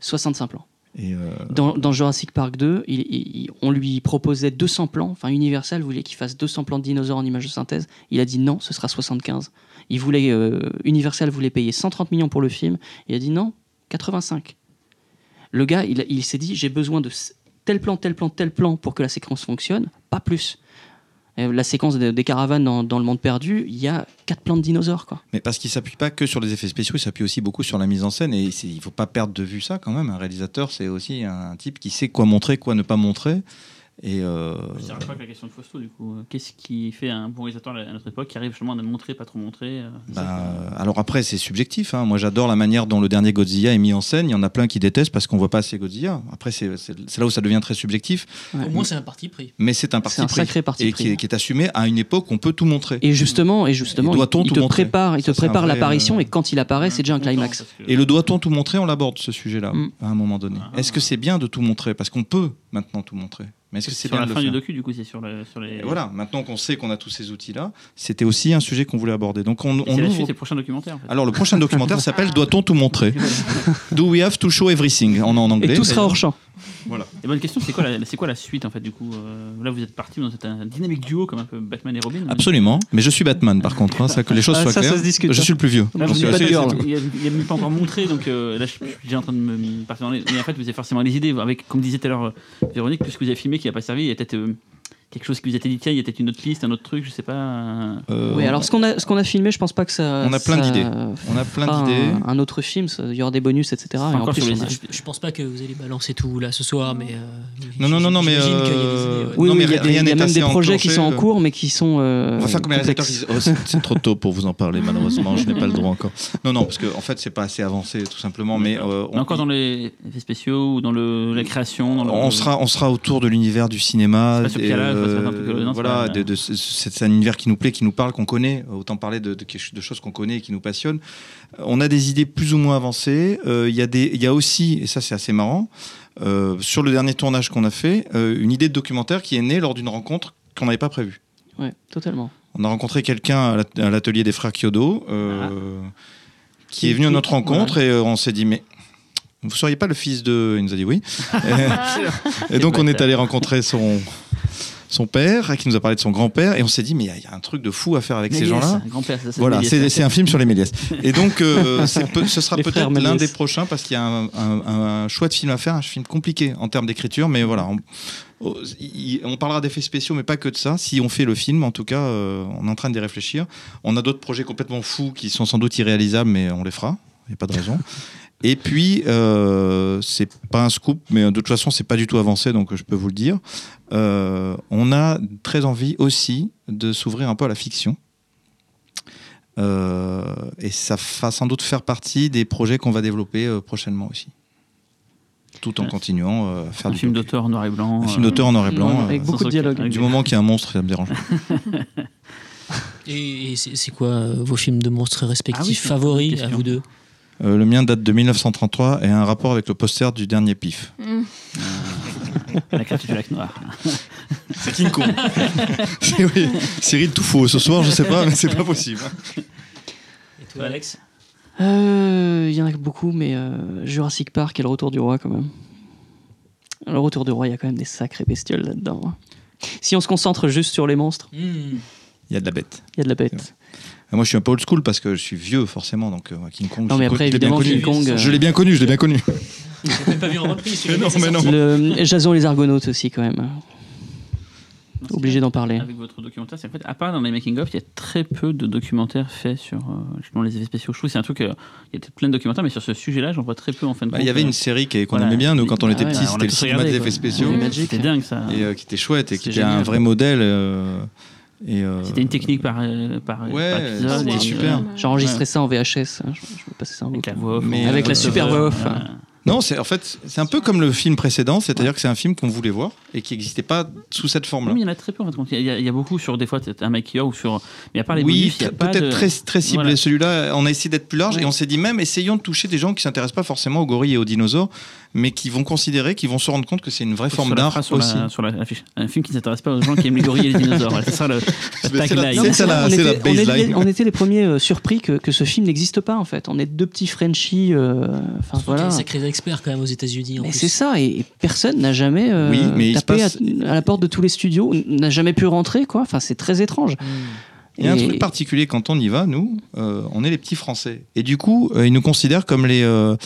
65 plans. Et, euh, Dans, dans Jurassic Park 2, il- il- on lui proposait 200 plans. Enfin, Universal voulait qu'il fasse 200 plans de dinosaures en image de synthèse. Il a dit non, ce sera 75. Il voulait, euh, Universal voulait payer 130 millions pour le film. Il a dit non, 85. Le gars, il, s'est dit j'ai besoin de tel plan, tel plan, tel plan pour que la séquence fonctionne, pas plus. La séquence de- des caravanes dans, dans le monde perdu, il y a quatre plans de dinosaures. Quoi. Mais parce qu'il s'appuie pas que sur les effets spéciaux, il s'appuie aussi beaucoup sur la mise en scène. Et il faut pas perdre de vue ça quand même. Un réalisateur, c'est aussi un type qui sait quoi montrer, quoi ne pas montrer. Et euh, Je dirais pas que la question de Fausto, du coup. euh, Qu'est-ce qui fait un bon réalisateur à notre époque qui arrive justement à montrer, pas trop montrer euh, bah, alors après, c'est subjectif. hein. Moi, j'adore la manière dont le dernier Godzilla est mis en scène. Il y en a plein qui détestent parce qu'on voit pas assez Godzilla. Après, c'est là où ça devient très subjectif. Ouais. Au moins, c'est un parti pris. Mais c'est un parti C'est un pris. sacré parti et pris. qui est, qui est assumé à une époque où on peut tout montrer. Et justement, et justement, Et il, il tout te prépare, il te Ça, prépare l'apparition euh, et quand il apparaît, c'est déjà un climax. Et le doit-on tout montrer On l'aborde ce sujet-là Mm. à un moment donné. Ah. Est-ce que c'est bien de tout montrer? Parce qu'on peut maintenant tout montrer. Mais est-ce que c'est sur bien la de le fin du docu, du coup, c'est sur, le, sur les. Et voilà, maintenant qu'on sait qu'on a tous ces outils-là, c'était aussi un sujet qu'on voulait aborder. Donc on, on c'est la ouvre- suite des prochains documentaires. En fait. Alors le prochain documentaire s'appelle Doit-on tout montrer Do we have to show everything En, en anglais. Et tout sera hors champ. Et bonne question, c'est quoi, la, c'est quoi la suite en fait du coup euh, Là, vous êtes parti dans cette- un dynamique duo comme un peu Batman et Robin. Absolument. Mais je suis Batman par contre, hein, ça que les choses Ah, soient ça, ça claires. se discute, je hein. suis le plus vieux. Là, vous pas girl. il y a- même pas encore montré, donc euh, là, je je suis déjà en train de me partir dans les. Mais en fait, vous avez forcément les idées. Avec, comme disait tout à l'heure euh, Véronique, puisque vous avez filmé qui n'a pas servi, il y a quelque chose qui vous a été dit tiens, il y a peut-être une autre piste, un autre truc, je sais pas. euh, Oui, alors ce qu'on a, ce qu'on a filmé, je pense pas que ça. On a plein d'idées. on a plein d'idées. Un, un autre film, il y aura des bonus, etc. Et en encore plus, on a- Je, je pense pas que vous allez balancer tout là ce soir, mais. euh, Non, non, non, non, mais, j'imagine qu'il y a des euh, idées, ouais. Oui, Non, oui, mais il y a, des- y a même des projets qui sont en cours, mais qui sont. euh, On va faire comme les disent Oh, c'est trop tôt pour vous en parler, malheureusement, je n'ai pas le droit encore. Non, non, parce qu'en en fait, c'est pas assez avancé, tout simplement. Mais on encore dans les effets spéciaux ou dans le, la création dans le- on sera, on sera autour de l'univers du cinéma. Euh, voilà, pas- de, de- c'est un univers qui nous plaît, qui nous parle, qu'on connaît. Autant parler de, de, quelque- de choses qu'on connaît et qui nous passionnent. Euh, On a des idées plus ou moins avancées. Euh, Il y, a des- il y a aussi, et ça c'est assez marrant, euh, sur le dernier tournage qu'on a fait, euh, une idée de documentaire qui est née lors d'une rencontre qu'on n'avait pas prévue. Ouais, totalement. On a rencontré quelqu'un à l'at- à l'atelier des frères Kyodo euh, qui est venu à notre rencontre et euh, on s'est dit mais vous seriez pas le fils de il nous a dit oui et, et donc on est allé rencontrer son son père qui nous a parlé de son grand-père et on s'est dit mais il y a- il y, a un truc de fou à faire avec ces gens-là voilà, c'est un film sur les Méliès. Et donc, euh, ce sera peut-être l'un des prochains parce qu'il y a un, un- un chouette film à faire, un film compliqué en termes d'écriture, mais voilà. On, oh, on parlera d'effets spéciaux, mais pas que de ça. Si on fait le film, en tout cas, euh, on est en train d'y réfléchir. On a d'autres projets complètement fous qui sont sans doute irréalisables, mais on les fera. Il n'y a pas de raison. Et puis, euh, c'est pas un scoop, mais de toute façon, c'est pas du tout avancé, donc je peux vous le dire. Euh, on a très envie aussi de s'ouvrir un peu à la fiction. Euh, et ça va sans doute faire partie des projets qu'on va développer euh, prochainement aussi. Tout en Ouais. continuant euh, à faire Un du film d'auteur en noir et blanc. Un euh, film d'auteur en noir et blanc. Euh, avec beaucoup de dialogue. du moment qu'il y a un monstre, ça me dérange. pas. Et, et c'est quoi euh, vos films de monstres respectifs Ah oui, favoris à vous deux? Euh, le mien date de 1933 et a un rapport avec le poster du dernier pif. Mm. La crête du lac noir. C'est King Kong. C'est- oui. Cyril, tout faux. Ce soir, je sais pas, mais c'est pas possible. Et toi, Alex Euh, Il y en a beaucoup, mais euh, Jurassic Park et le retour du roi, quand même. Le retour du roi, il y a quand même des sacrées bestioles là-dedans. hein. Si on se concentre juste sur les monstres, Hmm. Il y a de la bête. il y a de la bête. Moi, je suis un peu old school parce que je suis vieux, forcément. Donc, euh, King Kong, Non, je mais l'ai après, co- je l'ai bien évidemment, connu. King Kong. euh, Je l'ai bien connu, je l'ai bien connu. Même pas vu en reprise. Mais non, mais non. Le, Jason et les Argonautes aussi, quand même. Obligé d'en parler. Avec votre documentaire, c'est qu'en fait, à part dans les making-of, il y a très peu de documentaires faits sur euh, justement les effets spéciaux. Je trouve que c'est un truc. euh, il y a plein de documentaires, mais sur ce sujet-là, j'en vois très peu en fin de Bah, compte. Il y avait Euh, une série qui- qu'on Voilà. aimait bien, nous, quand on Ah était ouais, petits, c'était le cinéma regardé, des effets spéciaux. C'était dingue ça. et euh, qui était chouette et qui était un vrai modèle. Euh, et, euh, C'était une technique par, euh, par, Ouais, par épisode. c'était super. euh, J'ai enregistré Ouais. ça en VHS. hein, Je, je vais passer ça en Avec la voix off. Mais, Avec la super voix off. euh, Non, c'est en fait c'est un peu comme le film précédent, c'est-à-dire que c'est un film qu'on voulait voir et qui n'existait pas sous cette forme-là. mais il y en a très peu en fait. Il y, a, il y a beaucoup sur des fois c'est un maquilleur ou sur. Mais à part les Oui, peut-être de- très, très ciblé. Voilà. Celui-là, on a essayé d'être plus large Ouais. et on s'est dit même essayons de toucher des gens qui s'intéressent pas forcément aux gorilles et aux dinosaures, mais qui vont considérer, qui vont se rendre compte que c'est une vraie forme d'art aussi. la- sur la- l'affiche. Un film qui ne s'intéresse pas aux gens qui aiment les gorilles et les dinosaures. C'est ça le, la C'est la- tagline. c'est ça la- baseline. on était les premiers euh, surpris que, que ce film n'existe pas en fait. On est deux petits Frenchies. euh, Enfin voilà. des sacrés experts quand même aux États-Unis. Mais c'est ça, et personne n'a jamais euh, Oui, tapé passe- à, à la porte de tous les studios, n'a jamais pu rentrer, quoi. Enfin, c'est très étrange. Il y a un truc particulier quand on y va, nous, euh, on est les petits Français. Et du coup, euh, ils nous considèrent comme les. euh,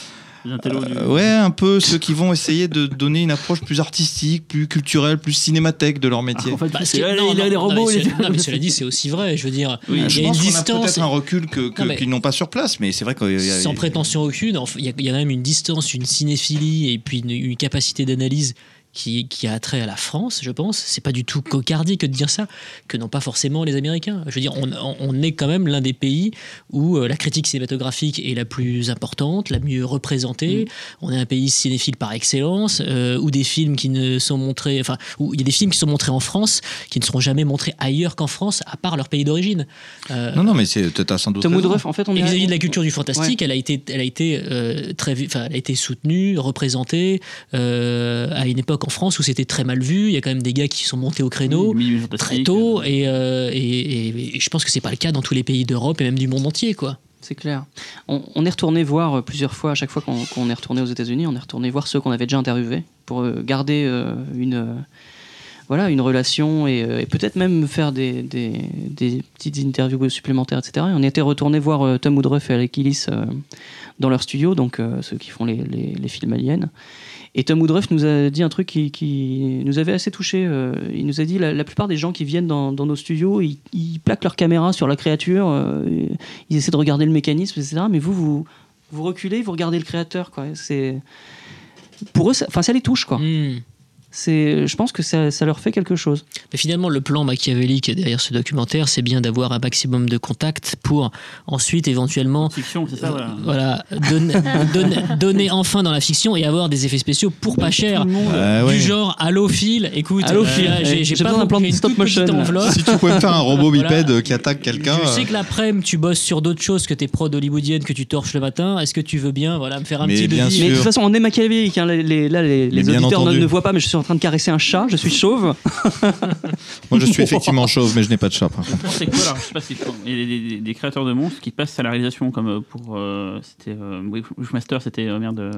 Les intellos du- euh, ouais, un peu ceux qui vont essayer de donner une approche plus artistique, plus culturelle, plus cinémathèque de leur métier. En fait, Bah, c'est non, non, les non, robots. mais non, mais cela dit, c'est aussi vrai. Je veux dire, Oui, il je y a une distance. peut-être un recul que- que- Non, mais- qu'ils n'ont pas sur place, mais c'est vrai qu'il y a. Sans prétention aucune, il y, a- il y a quand même une distance, une cinéphilie et puis une, une capacité d'analyse qui, qui a trait à la France, je pense. C'est pas du tout cocardi que de dire ça, que n'ont pas forcément les Américains. Je veux dire, on, est quand même l'un des pays où euh, la critique cinématographique est la plus importante, la mieux représentée. On est un pays cinéphile par excellence, euh, où des films qui ne sont montrés, enfin, où il y a des films qui sont montrés en France qui ne seront jamais montrés ailleurs qu'en France, à part leur pays d'origine. Euh, Non, non, mais c'est peut-être sans doute. Tom. Woodruff, en fait, on vis-à-vis de la culture du fantastique, elle a été, elle a été euh, très, elle a été soutenue, représentée euh, à une époque en France où c'était très mal vu. Il y a quand même des gars qui sont montés au créneau Oui, très tôt, et, euh, et, et- et je pense que c'est pas le cas dans tous les pays d'Europe et même du monde entier, quoi. C'est clair. On, on est retourné voir euh, plusieurs fois, à chaque fois qu'on est retourné aux États-Unis, on est retourné voir ceux qu'on avait déjà interviewés pour euh, garder euh, une, euh, voilà, une relation et, euh, et peut-être même faire des, des, des petites interviews supplémentaires, etc. Et on était retourné voir euh, Tom Woodruff et Alec Gillis euh, dans leur studio, donc euh, ceux qui font les, les, les films aliens. Et Tom Woodruff nous a dit un truc qui, nous avait assez touché. il nous a dit la, la plupart des gens qui viennent dans, nos studios, ils, plaquent leur caméra sur la créature, euh, ils essaient de regarder le mécanisme, etc. Mais vous, vous, vous reculez, vous regardez le créateur. Quoi. C'est pour eux, ça, ça les touche. Quoi. Hmm. C'est, je pense que ça, ça leur fait quelque chose. Mais finalement, le plan machiavélique derrière ce documentaire, c'est bien d'avoir un maximum de contacts pour ensuite éventuellement Fiction, c'est ça, voilà. voilà, donner, enfin dans la fiction et avoir des effets spéciaux pour pas cher. Ah Du ouais. genre Allophile, écoute, Allophile, euh, j'ai pas besoin d'un plan de stop motion. Si tu pouvais faire un robot Voilà. bipède qui attaque quelqu'un. Je sais euh, que l'après-midi, tu bosses sur d'autres choses que tes prods hollywoodiennes que tu torches le matin. Est-ce que tu veux bien voilà, me faire un Mais petit devis Mais de toute façon, on est machiavélique. hein. Les, les- là, les, les auditeurs ne, ne voient pas, mais je suis en train de caresser un chat. Je suis chauve. Moi, je suis effectivement chauve, mais je n'ai pas de chat, par contre. C'est quoi alors Je sais pas si il y a des, des- des créateurs de monstres qui passent à la réalisation comme euh, pour euh, c'était euh, Wishmaster c'était euh, merde euh,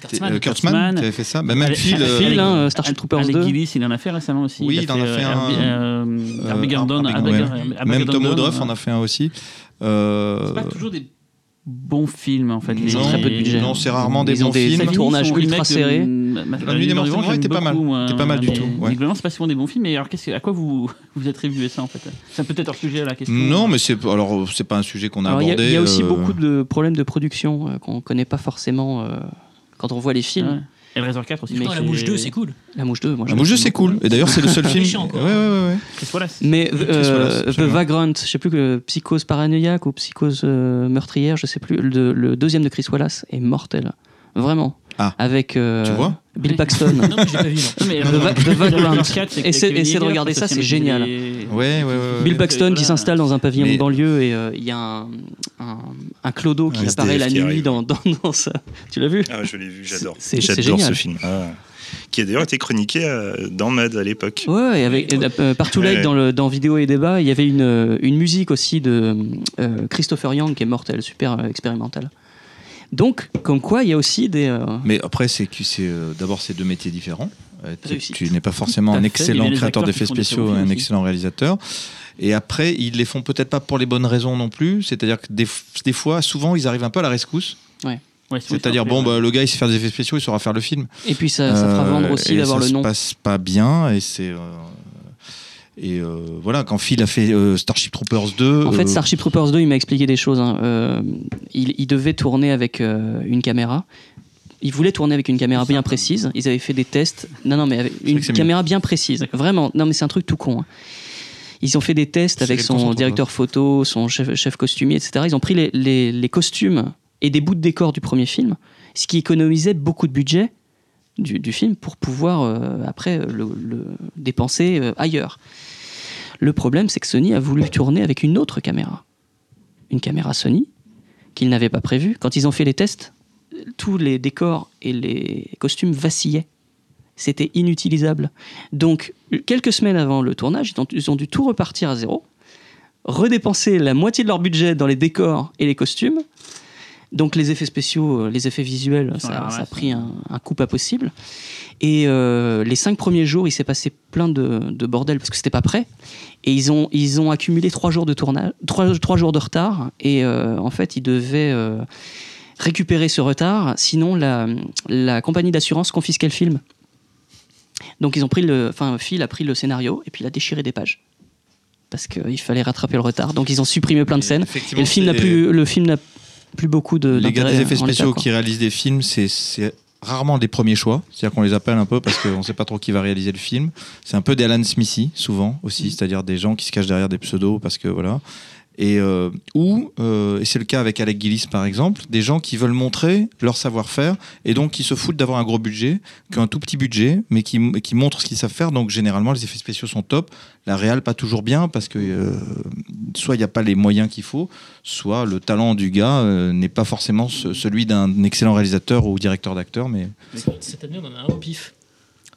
Kurtzman. Euh, Kurtzman Kurtzman. qui avait fait ça. Bah, même Phil. euh, Phil, hein, Starship Troopers Alec 2. Gillis, il en a fait récemment aussi. Oui, il en a fait un, Armageddon. Même Tom Woodruff en a fait un aussi. Euh, C'est pas toujours des bons films en fait. Ils ont non, très peu de budget. Non, c'est rarement des Ils ont bons des- films. des tournages ultra serrés. La Nuit des Morts Vivants était pas mal. Était pas mal du tout. Globalement, c'est pas souvent des bons films. Mais alors, à quoi vous vous attribuez ça en fait? C'est peut-être hors sujet la question. Non, mais c'est alors c'est pas un sujet qu'on a Alors, Il y, a- abordé. il y a aussi euh, beaucoup de problèmes de production euh, qu'on connaît pas forcément euh, quand on voit les films. Et le Razor 4 aussi. Mais la mouche 2, c'est cool. La mouche 2, moi La Mouche 2, beaucoup. c'est cool. Et d'ailleurs, c'est le seul film. Quoi. Ouais, ouais, ouais. Chris Wallace. Mais Chris euh, Wallace, The. Vagrant, je sais plus que psychose paranoïaque ou psychose euh, meurtrière, je sais plus. Le, le deuxième de Chris Wallace est mortel, vraiment. Ah. Avec euh, Tu vois? Bill Paxton. Non, mais pas vu, non. Non, mais The Va- The le Vagrant. Razor 4, c'est Essaie- Kevin essaie de regarder ça, c'est génial. des- Ouais, ouais, ouais. Bill. Paxton qui s'installe dans un pavillon Mais- de banlieue et euh, il y a un, un, un clodo qui Un apparaît SDF la qui nuit dans, dans, dans ça. Tu l'as vu Ah, je l'ai vu, j'adore. J'adore ce film. Ah. Qui a d'ailleurs été chroniqué euh, dans Mad à l'époque. Ouais, et avec euh, euh, partout Ouais. dans, le, dans vidéo et débat, il y avait une, euh, une musique aussi de euh, Christopher Young qui est mortel, super euh, expérimental. Donc, comme quoi, il y a aussi des. euh, Mais après, c'est que c'est euh, d'abord c'est deux métiers différents. Euh, tu- n'es pas forcément un excellent créateur d'effets spéciaux un excellent réalisateur. Et après, ils les font peut-être pas pour les bonnes raisons non plus. C'est-à-dire que des, fois, souvent, ils arrivent un peu à la rescousse. Ouais, C'est-à-dire, bon, bah, le gars, il sait faire des effets spéciaux, il saura faire le film. Et puis, ça, ça fera Euh, vendre aussi et d'avoir ça le nom. se passe pas bien et c'est. euh, et euh, voilà, quand Phil a fait euh, Starship Troopers 2. En fait, euh, Starship Troopers 2, il m'a expliqué des choses. hein. Euh, il, il devait tourner avec euh, une caméra. Il voulait tourner avec une caméra bien précise. Ils avaient fait des tests. Non, non, mais avec une caméra bien précise. Vraiment. Non, mais c'est un truc tout con. hein. Ils ont fait des tests avec son directeur photo, son chef, chef costumier, etc. Ils ont pris les, les- les costumes et des bouts de décor du premier film, ce qui économisait beaucoup de budget du, du film pour pouvoir euh, après le, le dépenser euh, ailleurs. Le problème, c'est que Sony a voulu tourner avec une autre caméra. Une caméra Sony qu'ils n'avaient pas prévue. Quand ils ont fait les tests, tous les décors et les costumes vacillaient. C'était inutilisable. Donc, quelques semaines avant le tournage, ils ont, dû tout repartir à zéro, redépenser la moitié de leur budget dans les décors et les costumes, Donc les effets spéciaux, euh, les effets visuels, ça, a pris un, un coup pas possible. Et euh, les cinq premiers jours, il s'est passé plein de, de bordel parce que c'était pas prêt. Et ils ont, ils ont accumulé trois jours de tournage, trois, trois jours de retard. Et euh, en fait, ils devaient euh, récupérer ce retard, sinon la, la compagnie d'assurance confisquait le film. Donc ils ont pris le, enfin Phil a pris le scénario et puis il a déchiré des pages parce qu'il fallait rattraper le retard. Donc ils ont supprimé plein de scènes. Et le film n'a plus, le film n'a plus beaucoup de. Les gars des effets spéciaux qui réalisent des films, c'est- c'est rarement des premiers choix. C'est-à-dire qu'on les appelle un peu parce qu'on ne sait pas trop qui va réaliser le film. C'est un peu des Alan Smithy, souvent aussi, c'est-à-dire des gens qui se cachent derrière des pseudos parce que voilà. Et euh, ou, euh, et c'est le cas avec Alec Gillis par exemple, des gens qui veulent montrer leur savoir-faire et donc qui se foutent d'avoir un gros budget, qui ont un tout petit budget, mais qui, qui montrent ce qu'ils savent faire. Donc généralement, les effets spéciaux sont top. La réal, pas toujours bien parce que euh, soit il n'y a pas les moyens qu'il faut, soit le talent du gars n'est pas forcément ce- celui d'un excellent réalisateur ou directeur d'acteur, mais Cette année, on en a un au pif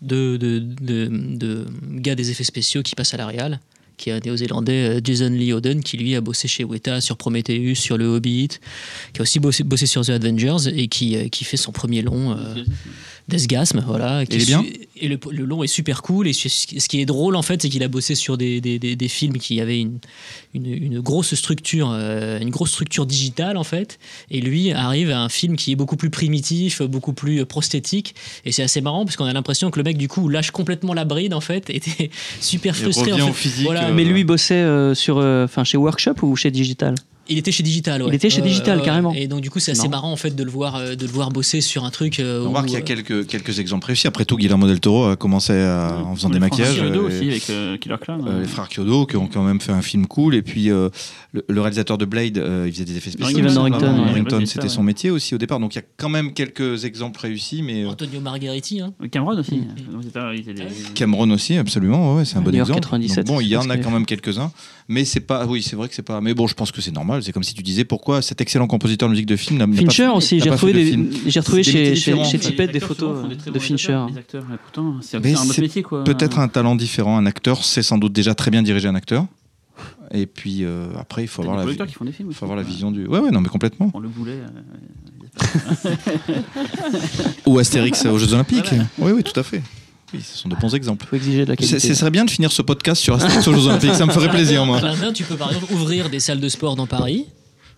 de, de, de, de gars des effets spéciaux qui passe à la Real, qui est un néo-zélandais, euh, Jason Lee Oden, qui lui a bossé chez Weta sur Prometheus, sur Le Hobbit, qui a aussi bossé, sur The Avengers et qui, euh, qui fait son premier long. euh, Desgasme, voilà. qui Il est bien Et le, le long est super cool. Et ce qui est drôle, en fait, c'est qu'il a bossé sur des, des, des- des films qui avaient une, une, une grosse structure, euh, une grosse structure digitale, en fait. Et lui arrive à un film qui est beaucoup plus primitif, beaucoup plus prosthétique. Et c'est assez marrant parce qu'on a l'impression que le mec, du coup, lâche complètement la bride, en fait, était super il frustré. en fait. physique. Voilà. euh, Mais lui, il bossait euh, sur, euh, enfin, chez Workshop ou chez Digital? Il était chez Digital, ouais. Il était chez Digital, carrément. Et donc, du coup, c'est assez Non. marrant, en fait, de le voir, euh, de le voir bosser sur un truc. euh, on voit qu'il y a euh, quelques, quelques exemples réussis. Après tout, Guillermo del Toro a commencé à- en faisant des maquillages. Kyodo aussi avec euh, Killer Clown. Euh, les frères Kyodo qui ont quand même fait un film cool et puis euh, le, le réalisateur de Blade euh, il faisait des effets spéciaux Norrington, c'était son métier aussi au départ donc il y a quand même quelques exemples réussis mais euh, Antonio Margheriti, hein. Cameron aussi. Mm. Des- Cameron aussi absolument ouais, c'est un bon exemple 97, Donc bon il y en a quand même quelques-uns mais c'est pas oui c'est vrai que c'est pas mais bon je pense que c'est normal c'est comme si tu disais pourquoi cet excellent compositeur de musique de film pas Fincher fait- aussi, j'ai pas retrouvé, des, j'ai retrouvé chez, chez. Tippett Les des photos des de Fincher. réalisateurs, Les acteurs, ouais, pourtant, c'est Mais c'est un autre c'est métier quoi. peut-être un talent différent un acteur c'est sans doute déjà très bien dirigé un acteur et puis euh, après il faut avoir la producteurs qui font des films. faut la vision du ouais ouais non mais complètement le boulet. euh, Ou Astérix aux Jeux Olympiques. Voilà. Oui, oui, tout à fait. Oui, ce sont de bons exemples. faut exiger de la C'est- qualité. Ce serait bien de finir ce podcast sur Astérix aux Jeux Olympiques. Ça me ferait plaisir, moi. Aladdin, tu peux par exemple ouvrir des salles de sport dans Paris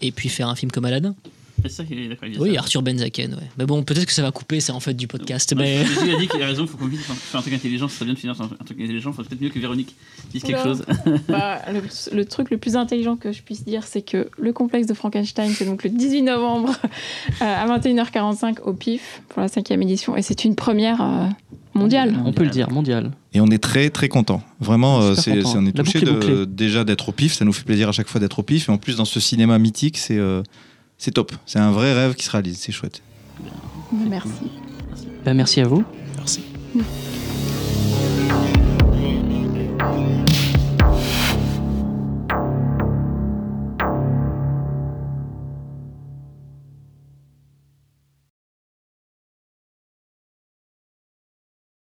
et puis faire un film comme Aladdin. C'est ça qu'il est Oui, ça. Arthur Benzaken, ouais. Mais bon, peut-être que ça va couper, c'est en fait du podcast. Ouais, Mais Jésus a dit qu'il a raison, il faut qu'on finisse un truc intelligent, ça serait bien de finir sur un truc intelligent, il faudrait peut-être mieux que Véronique dise quelque chose. Bah, le, le truc le plus intelligent que je puisse dire, c'est que le complexe de Frankenstein, c'est donc le 18 novembre euh, à 21h45 au PIF pour la cinquième édition. Et c'est une première euh, mondiale. On peut le dire, mondial. Et on est très, très content. Vraiment, euh, c'est, content. c'est- on est touché de- déjà d'être au pif. Ça nous fait plaisir à chaque fois d'être au pif. Et en plus, dans ce cinéma mythique, c'est, euh, c'est top. C'est un vrai rêve qui se réalise. C'est chouette. Merci. Bah, merci à vous. merci. Merci.